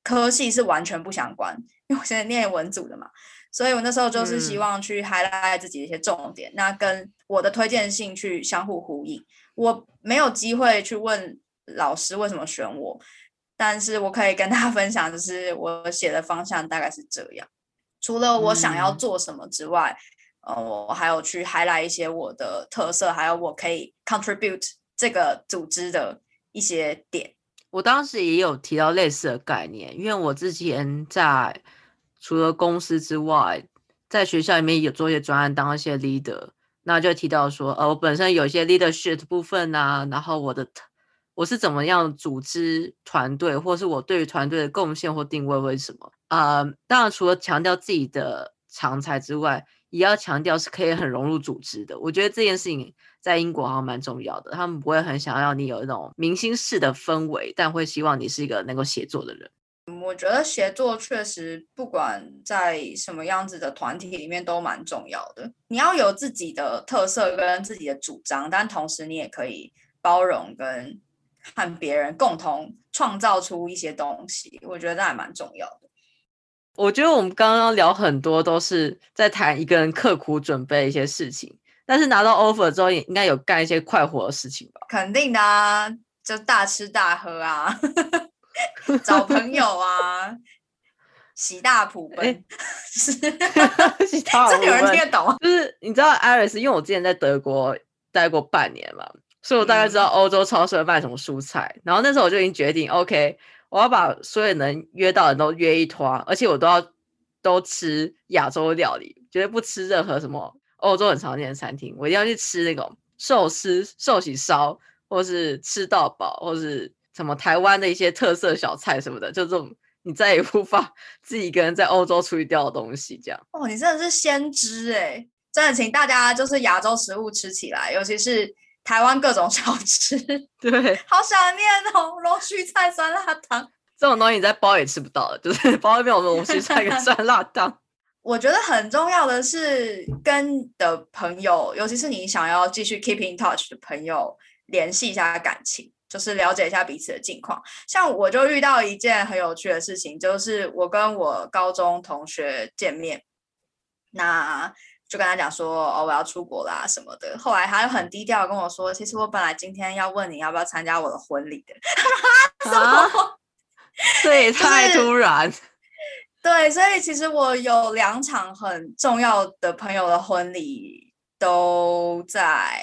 科系是完全不相关，因为我现在念文组的嘛，所以我那时候就是希望去 highlight 自己的一些重点，那跟我的推荐信去相互呼应。我没有机会去问老师为什么选我，但是我可以跟大家 分享，就是我写的方向大概是这样。除了我想要做什么之外。呃，我还有去 highlight 一些我的特色，还有我可以 contribute 这个组织的一些点。我当时也有提到类似的概念，因为我之前在除了公司之外，在学校里面有做一些专案，当一些 leader，那就提到说，呃，我本身有一些 leadership 部分啊，然后我的我是怎么样组织团队，或是我对于团队的贡献或定位为什么？啊，当然除了强调自己的长才之外。也要强调是可以很融入组织的，我觉得这件事情在英国好像蛮重要的。他们不会很想要你有一种明星式的氛围，但会希望你是一个能够协作的人。我觉得协作确实不管在什么样子的团体里面都蛮重要的。你要有自己的特色跟自己的主张，但同时你也可以包容跟和别人共同创造出一些东西。我觉得这还蛮重要的。我觉得我们刚刚聊很多都是在谈一个人刻苦准备一些事情，但是拿到 offer 之后，也应该有干一些快活的事情吧？肯定的啊，就大吃大喝啊，找朋友啊，喜大普奔，喜 大普奔，这有人听得懂？就是你知道 Iris，因为我之前在德国待过半年嘛，所以我大概知道欧洲超市会卖什么蔬菜，然后那时候我就已经决定，OK。我要把所有能约到的人都约一团，而且我都要都吃亚洲料理，绝对不吃任何什么欧洲很常见的餐厅。我一定要去吃那种寿司、寿喜烧，或是吃到饱，或是什么台湾的一些特色小菜什么的，就这种你再也无法 自己一个人在欧洲处理掉的东西。这样哦，你真的是先知哎！真的，请大家就是亚洲食物吃起来，尤其是。台湾各种 小吃，对，好想念哦！龙须菜酸辣汤这种东西你在包也吃不到的，就是 包里面有龙须菜跟酸辣汤。我觉得很重要的是跟的朋友，尤其是你想要继续 keep in touch 的朋友，联系一下感情，就是了解一下彼此的近况。像我就遇到一件很有趣的事情，就是我跟我高中同学见面，那。就跟他讲说哦，我要出国啦什么的。后来他又很低调跟我说，其实我本来今天要问你要不要参加我的婚礼的。什么？对，太突然。对，所以其实我有两场很重要的朋友的婚礼都在。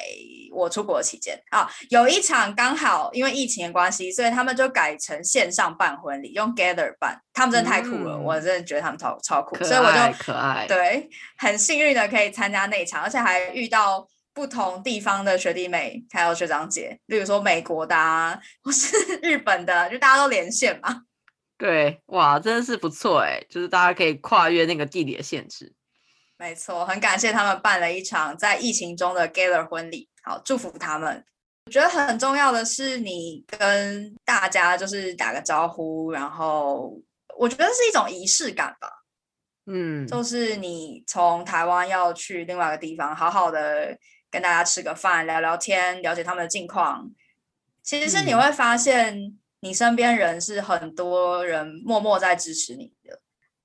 我出国期间啊，有一场刚好因为疫情的关系，所以他们就改成线上办婚礼，用 Gather 办。他们真的太酷了，我真的觉得他们超超酷，所以我就可爱。对，很幸运的可以参加那场，而且还遇到不同地方的学弟妹还有学长姐，例如说美国的啊，或是日本的，就大家都连线嘛。对，哇，真的是不错哎，就是大家可以跨越那个地理的限制。没错，很感谢他们办了一场在疫情中的 Gather 婚礼。好，祝福他们。我觉得很重要的是，你跟大家就是打个招呼，然后我觉得是一种仪式感吧。嗯，就是你从台湾要去另外一个地方，好好的跟大家吃个饭，聊聊天，了解他们的近况，其实你会发现，你身边人是很多人默默在支持你的，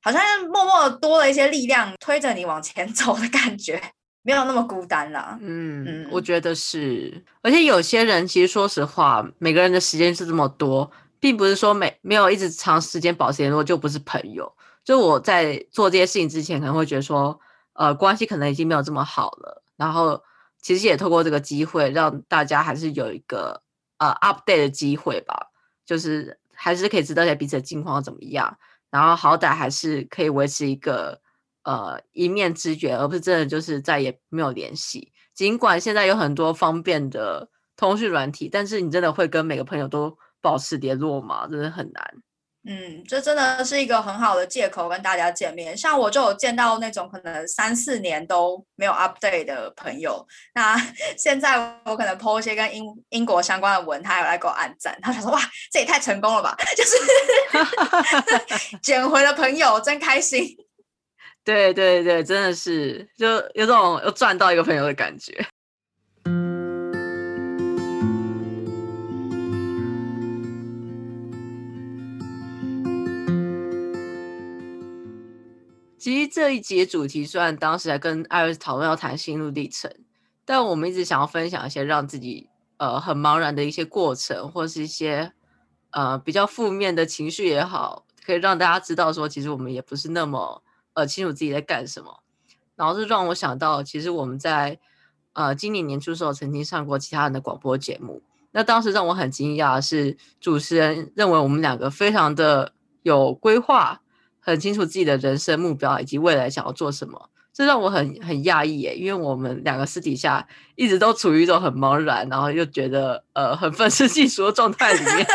好像默默多了一些力量推着你往前走的感觉，没有那么孤单啦。嗯，我觉得是，而且有些人其实说实话，每个人的时间是这么多，并不是说没没有一直长时间保持联络就不是朋友。就我在做这些事情之前，可能会觉得说，呃，关系可能已经没有这么好了，然后其实也透过这个机会，让大家还是有一个。呃，update 的机会吧，就是还是可以知道一下彼此的近况怎么样，然后好歹还是可以维持一个呃一面之缘，而不是真的就是再也没有联系。尽管现在有很多方便的通讯软体，但是你真的会跟每个朋友都保持联络吗？真的很难。嗯，这真的是一个很好的借口跟大家见面。像我就有见到那种可能三四年都没有 update 的朋友，那 现在我可能 po 一些跟英英国相关的文，他有来给我按赞，他想说哇，这也太成功了吧，就是 捡回了朋友，真开心。对对对，真的是就有种又赚到一个朋友的感觉。其实这一节主题虽然当时还跟艾瑞斯讨论要谈心路历程，但我们一直想要分享一些让自己呃很茫然的一些过程，或是一些呃比较负面的情绪也好，可以让大家知道说，其实我们也不是那么呃清楚自己在干什么。然后是让我想到，其实我们在呃今年年初的时候曾经上过其他人的广播节目，那当时让我很惊讶的是，主持人认为我们两个非常的有规划。很清楚自己的人生目标以及未来想要做什么，这让我很很讶异耶。因为我们两个私底下一直都处于一种很茫然，然后又觉得呃很愤世嫉俗的状态里面。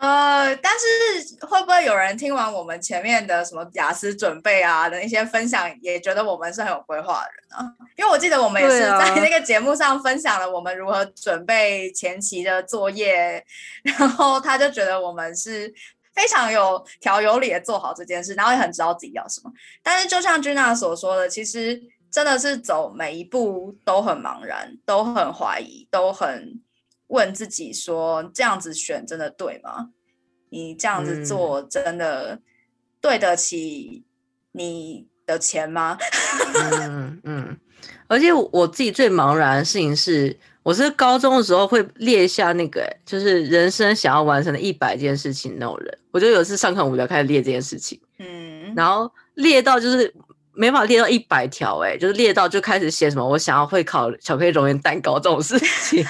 呃，但是会不会有人听完我们前面的什么雅思准备啊的一些分享，也觉得我们是很有规划的人呢？因为我记得我们也是在那个节目上分享了我们如何准备前期的作业，然后他就觉得我们是。非常有条有理的做好这件事，然后也很知道自己要什么。但是就像君娜所说的，其实真的是走每一步都很茫然，都很怀疑，都很问自己说：这样子选真的对吗？你这样子做真的对得起你的钱吗？嗯 嗯。而且我自己最茫然的事情是。我是高中的时候会列下那个，就是人生想要完成的一百件事情那种人。我就有一次上课无聊开始列这件事情，嗯，然后列到就是没法列到一百条，哎，就是列到就开始写什么我想要会烤巧克力熔岩蛋糕这种事情，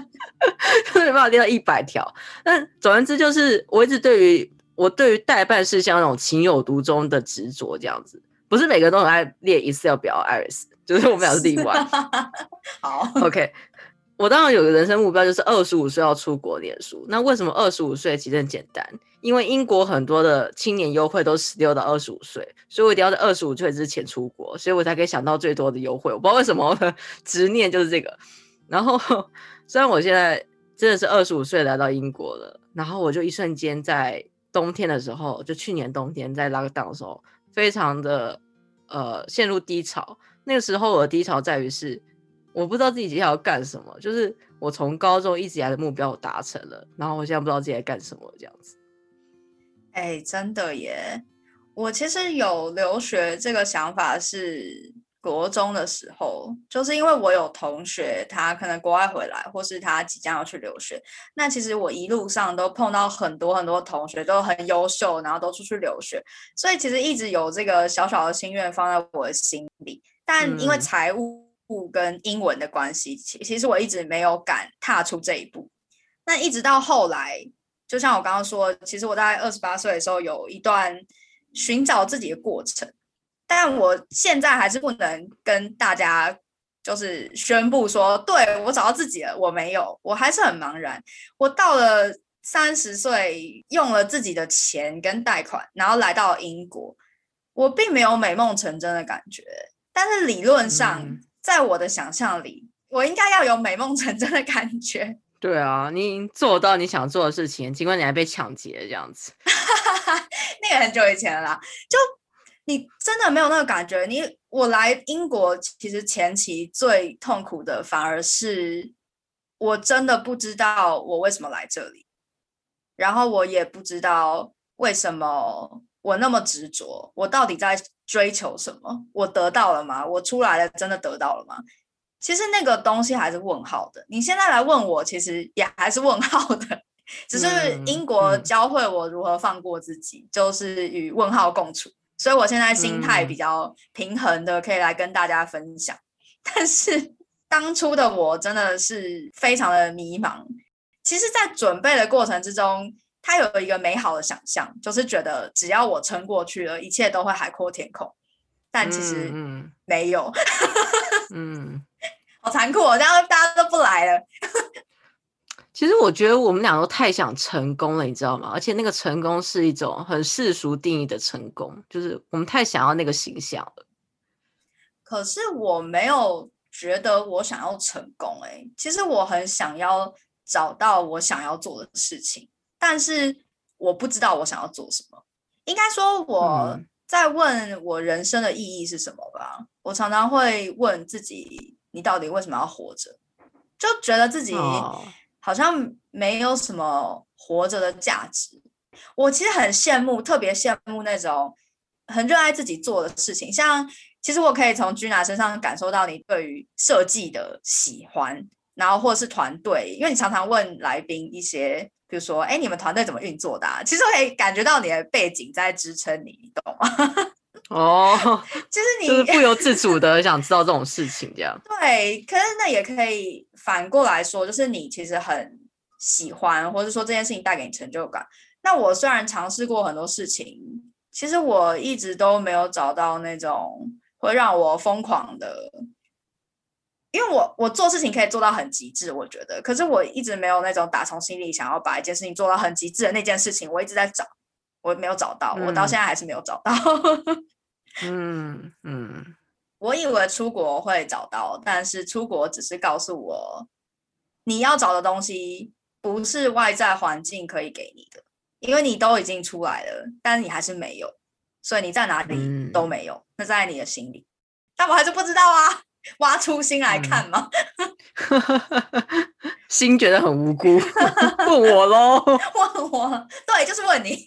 没办法列到一百条。但总而言之，就是我一直对于我对于代办事项那种情有独钟的执着，这样子，不是每个人都很爱列 Excel 表，Iris，就是我们俩是例外。好，OK。我当然有个人生目标，就是二十五岁要出国念书。那为什么二十五岁其实很简单？因为英国很多的青年优惠都十六到二十五岁，所以我一定要在二十五岁之前出国，所以我才可以想到最多的优惠。我不知道为什么 执念就是这个。然后虽然我现在真的是二十五岁来到英国了，然后我就一瞬间在冬天的时候，就去年冬天在拉个档的时候，非常的呃陷入低潮。那个时候我的低潮在于是。我不知道自己接下来要干什么，就是我从高中一直以来的目标我达成了，然后我现在不知道自己在干什么这样子。哎，真的耶！我其实有留学这个想法是国中的时候，就是因为我有同学他可能国外回来，或是他即将要去留学。那其实我一路上都碰到很多很多同学都很优秀，然后都出去留学，所以其实一直有这个小小的心愿放在我的心里，但因为财务。跟英文的关系，其其实我一直没有敢踏出这一步。那一直到后来，就像我刚刚说，其实我在二十八岁的时候有一段寻找自己的过程，但我现在还是不能跟大家就是宣布说，对我找到自己了。我没有，我还是很茫然。我到了三十岁，用了自己的钱跟贷款，然后来到英国，我并没有美梦成真的感觉，但是理论上。在我的想象里，我应该要有美梦成真的感觉。对啊，你做到你想做的事情，尽管你还被抢劫这样子。那个很久以前了啦，就你真的没有那个感觉。你我来英国，其实前期最痛苦的反而是我真的不知道我为什么来这里，然后我也不知道为什么我那么执着，我到底在追求什么？我得到了吗？我出来了，真的得到了吗？其实那个东西还是问号的。你现在来问我，其实也还是问号的，只是英国教会我如何放过自己，就是与问号共处。所以我现在心态比较平衡的，可以来跟大家分享。但是当初的我真的是非常的迷茫。其实，在准备的过程之中，他有一个美好的想象，就是觉得只要我撑过去了，一切都会海阔天空。但其实没有，嗯，好残酷哦！这样大家都不来了。其实我觉得我们俩都太想成功了，你知道吗？而且那个成功是一种很世俗定义的成功，就是我们太想要那个形象了。可是我没有觉得我想要成功，哎，其实我很想要找到我想要做的事情，但是我不知道我想要做什么。应该说我在问我人生的意义是什么吧？我常常会问自己：你到底为什么要活着？就觉得自己。好像没有什么活着的价值。我其实很羡慕，特别羡慕那种很热爱自己做的事情。像其实我可以从君娜身上感受到你对于设计的喜欢，然后或者是团队，因为你常常问来宾一些，比如说，哎，你们团队怎么运作的？其实我可以感觉到你的背景在支撑你，你懂吗？哦，就是你 就是不由自主的想知道这种事情，这样对。可是那也可以反过来说，就是你其实很喜欢，或者说这件事情带给你成就感。那我虽然尝试过很多事情，其实我一直都没有找到那种会让我疯狂的，因为我我做事情可以做到很极致，我觉得。可是我一直没有那种打从心里想要把一件事情做到很极致的那件事情，我一直在找，我没有找到，我到现在还是没有找到。嗯嗯，我以为出国会找到，但是出国只是告诉我，你要找的东西不是外在环境可以给你的，因为你都已经出来了，但你还是没有，所以你在哪里都没有，那在你的心里。但我还是不知道啊，挖出心来看嘛，心觉得很无辜，问我喽，问我，对，就是问你，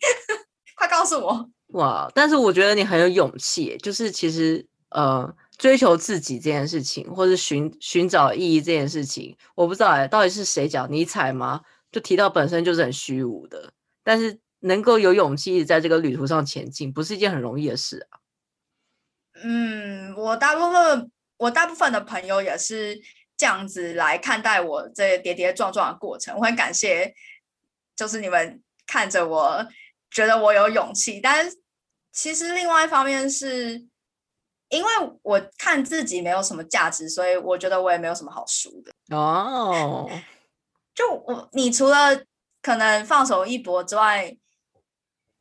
快告诉我。哇！但是我觉得你很有勇气，就是其实呃，追求自己这件事情，或是寻寻找意义这件事情，我不知道哎，到底是谁讲尼采吗？就提到本身就是很虚无的，但是能够有勇气在这个旅途上前进，不是一件很容易的事啊。嗯，我大部分我大部分的朋友也是这样子来看待我这跌跌撞撞的过程，我很感谢，就是你们看着我。觉得我有勇气，但其实另外一方面是，因为我看自己没有什么价值，所以我觉得我也没有什么好输的。哦，就我，你除了可能放手一搏之外，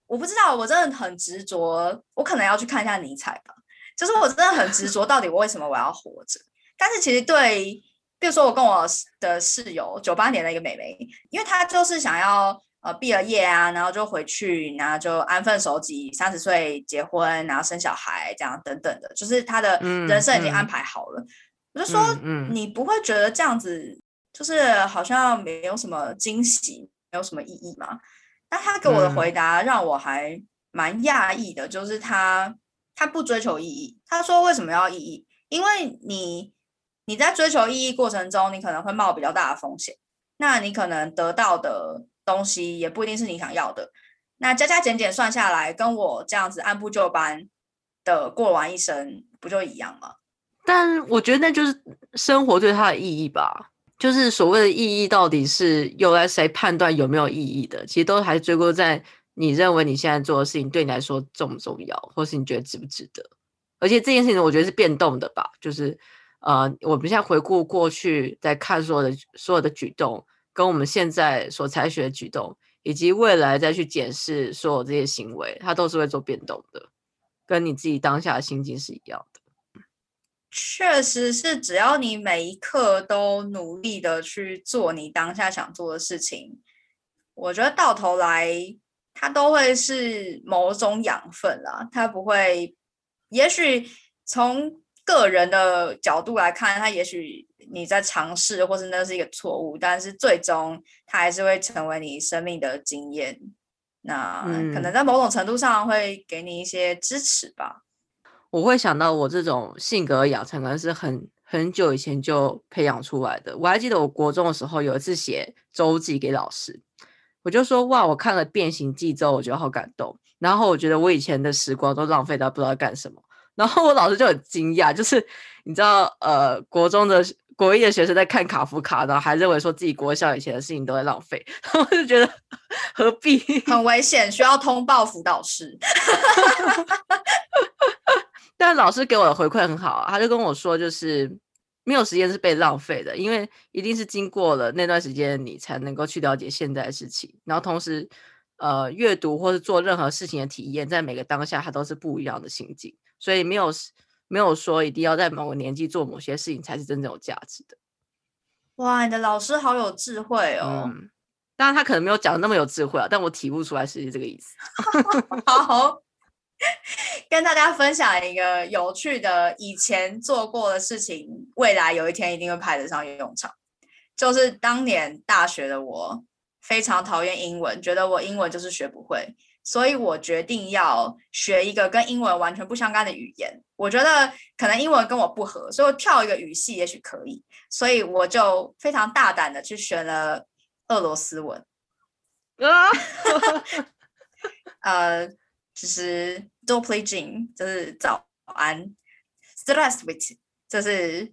我不知道，我真的很执着，我可能要去看一下尼采吧。就是我真的很执着，到底我为什么我要活着？但是其实对，比如说我跟我的室友九八年的一个妹妹，因为她就是想要。呃，毕了业啊，然后就回去，然后就安分守己，三十岁结婚，然后生小孩，这样等等的，就是她的人生已经安排好了。我就说，你不会觉得这样子就是好像没有什么惊喜，没有什么意义吗？那他给我的回答让我还蛮讶异的，就是他他不追求意义。他说为什么要意义？因为你你在追求意义过程中，你可能会冒比较大的风险，那你可能得到的。东西也不一定是你想要的，那加加减减算下来，跟我这样子按部就班的过完一生，不就一样吗？但我觉得那就是生活对它的意义吧。就是所谓的意义，到底是由来谁判断有没有意义的？其实都还是追究在你认为你现在做的事情对你来说重不重要，或是你觉得值不值得。而且这件事情，我觉得是变动的吧。就是呃，我们现在回顾过去，在看所有的所有的举动。跟我们现在所采取的举动，以及未来再去检视所有这些行为，它都是会做变动的，跟你自己当下的心境是一样的。确实是，只要你每一刻都努力的去做你当下想做的事情，我觉得到头来它都会是某种养分啦。它不会，也许从个人的角度来看，它也许你在尝试，或是那是一个错误，但是最终它还是会成为你生命的经验。那可能在某种程度上会给你一些支持吧。我会想到我这种性格养成，可能是很很久以前就培养出来的。我还记得我国中的时候有一次写周记给老师，我就说哇，我看了《变形记》之后，我觉得好感动。然后我觉得我以前的时光都浪费到不知道干什么。然后我老师就很惊讶，就是你知道，呃，国中的国一的学生在看卡夫卡，然后还认为说自己国小以前的事情都在浪费，我就觉得何必？很危险，需要通报辅导师。但老师给我的回馈很好啊，他就跟我说，就是没有时间是被浪费的，因为一定是经过了那段时间，你才能够去了解现在的事情，然后同时，呃，阅读或是做任何事情的体验，在每个当下它都是不一样的心境。所以没有没有说一定要在某个年纪做某些事情才是真正有价值的。哇，你的老师好有智慧哦！当然他可能没有讲的那么有智慧啊，但我体悟出来是这个意思。好，跟大家分享一个有趣的以前做过的事情，未来有一天一定会派得上用场。就是当年大学的我非常讨厌英文，觉得我英文就是学不会。所以我决定要学一个跟英文完全不相干的语言。我觉得可能英文跟我不合，所以我跳一个语系也许可以。所以我就非常大胆的去学了俄罗斯文。啊，呃，就是 d o p l e j i n 就是早安；Stresswit，就是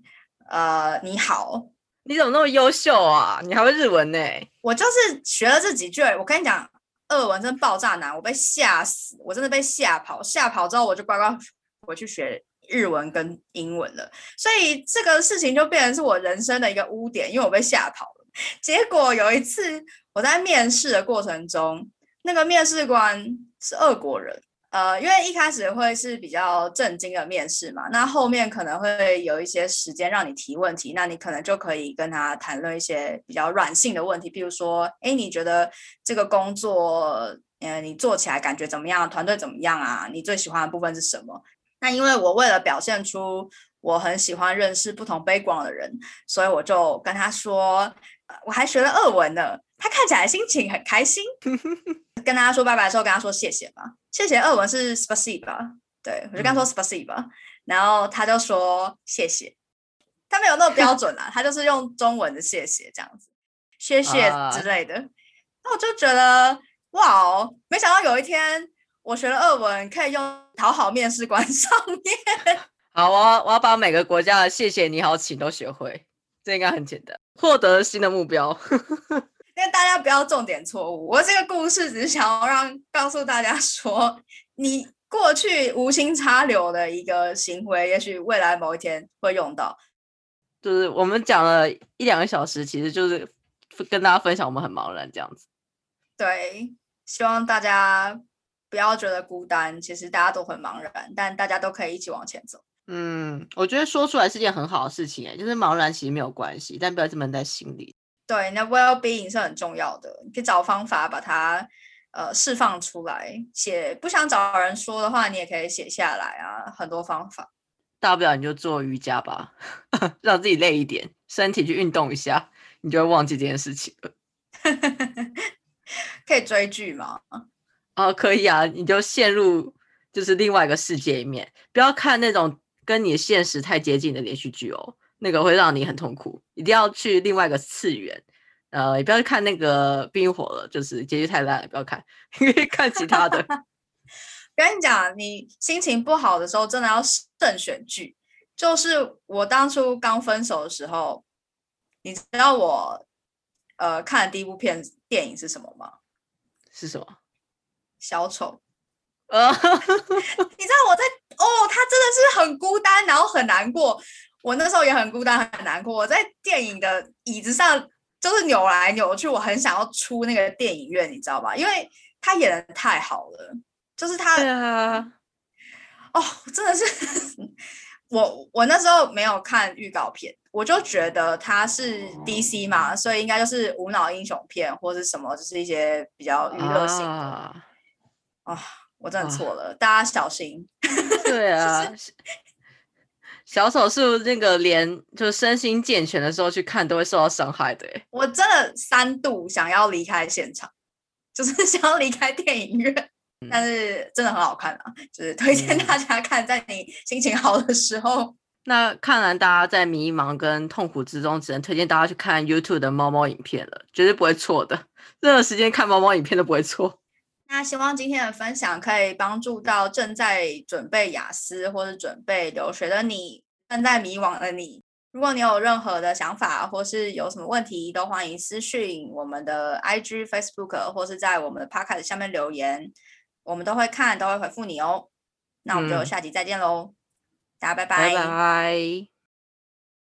呃你好。你怎么那么优秀啊？你还会日文呢？我就是学了这几句。我跟你讲。俄文真爆炸难，我被吓死，我真的被吓跑。吓跑之后，我就乖乖回去学日文跟英文了。所以这个事情就变成是我人生的一个污点，因为我被吓跑了。结果有一次我在面试的过程中，那个面试官是俄国人。呃，因为一开始会是比较正经的面试嘛，那后面可能会有一些时间让你提问题，那你可能就可以跟他谈论一些比较软性的问题，比如说，哎，你觉得这个工作，呃，你做起来感觉怎么样？团队怎么样啊？你最喜欢的部分是什么？那因为我为了表现出我很喜欢认识不同背光的人，所以我就跟他说，我还学了俄文呢。他看起来心情很开心。跟大家说拜拜的时候，跟他说谢谢吧。谢谢，俄文是 spasiba，对我就跟他说 spasiba，然后他就说谢谢。他没有那么标准啦，他就是用中文的谢谢这样子，谢谢之类的。那我就觉得哇哦，没想到有一天我学了俄文，可以用讨好面试官 上面。好啊，我要把每个国家的谢谢你好请都学会，这应该很简单，获得新的目标。因为大家不要重点错误，我这个故事只是想要让告诉大家 说，你过去无心插柳的一个行为，也许未来某一天会用到。就是我们讲了一两个小时，其实就是跟大家分享我们很茫然这样子。对，希望大家不要觉得孤单，其实大家都很茫然，但大家都可以一起往前走。嗯，我觉得说出来是件很好的事情哎，就是茫然其实没有关系，但不要这么在心里。对，那 well being 是很重要的，你可以找方法把它呃释放出来。写不想找人说的话，你也可以写下来啊，很多方法。大不了你就做瑜伽吧，让自己累一点，身体去运动一下，你就会忘记这件事情了。可以追剧吗？哦，可以啊，你就陷入就是另外一个世界里面，不要看那种跟你现实太接近的连续剧哦。那个会让你很痛苦，一定要去另外一个次元，呃，也不要去看那个冰火了，就是结局太烂了，不要看，可以看其他的。跟你讲，你心情不好的时候，真的要慎选剧。就是我当初刚分手的时候，你知道我呃看的第一部片电影是什么吗？是什么？小丑。呃，你知道我在哦，他真的是很孤单，然后很难过。我那时候也很孤单很难过，我在电影的椅子上就是扭来扭去，我很想要出那个电影院，你知道吧？因为他演的太好了，就是他，哦，真的是我我那时候没有看预告片，我就觉得他是 DC 嘛，所以应该就是无脑英雄片或者什么，就是一些比较娱乐性的。啊，我真的错了，大家小心。对啊。小手术那个连就是身心健全的时候去看都会受到伤害的。我真的三度想要离开现场，就是 想要离开电影院，但是真的很好看啊，就是推荐大家看，在你心情好的时候。那看来大家在迷茫跟痛苦之中，只能推荐大家去看 YouTube 的猫猫影片了，绝对不会错的。任何时间看猫猫影片都不会错。那希望今天的分享可以帮助到正在准备雅思或者准备留学的你，正在迷惘的你。如果你有任何的想法或是有什么问题，都欢迎私讯我们的 IG、Facebook 或是在我们的 Podcast 下面留言，我们都会看，都会回复你哦。那我们就下集再见喽。大家拜拜。拜拜。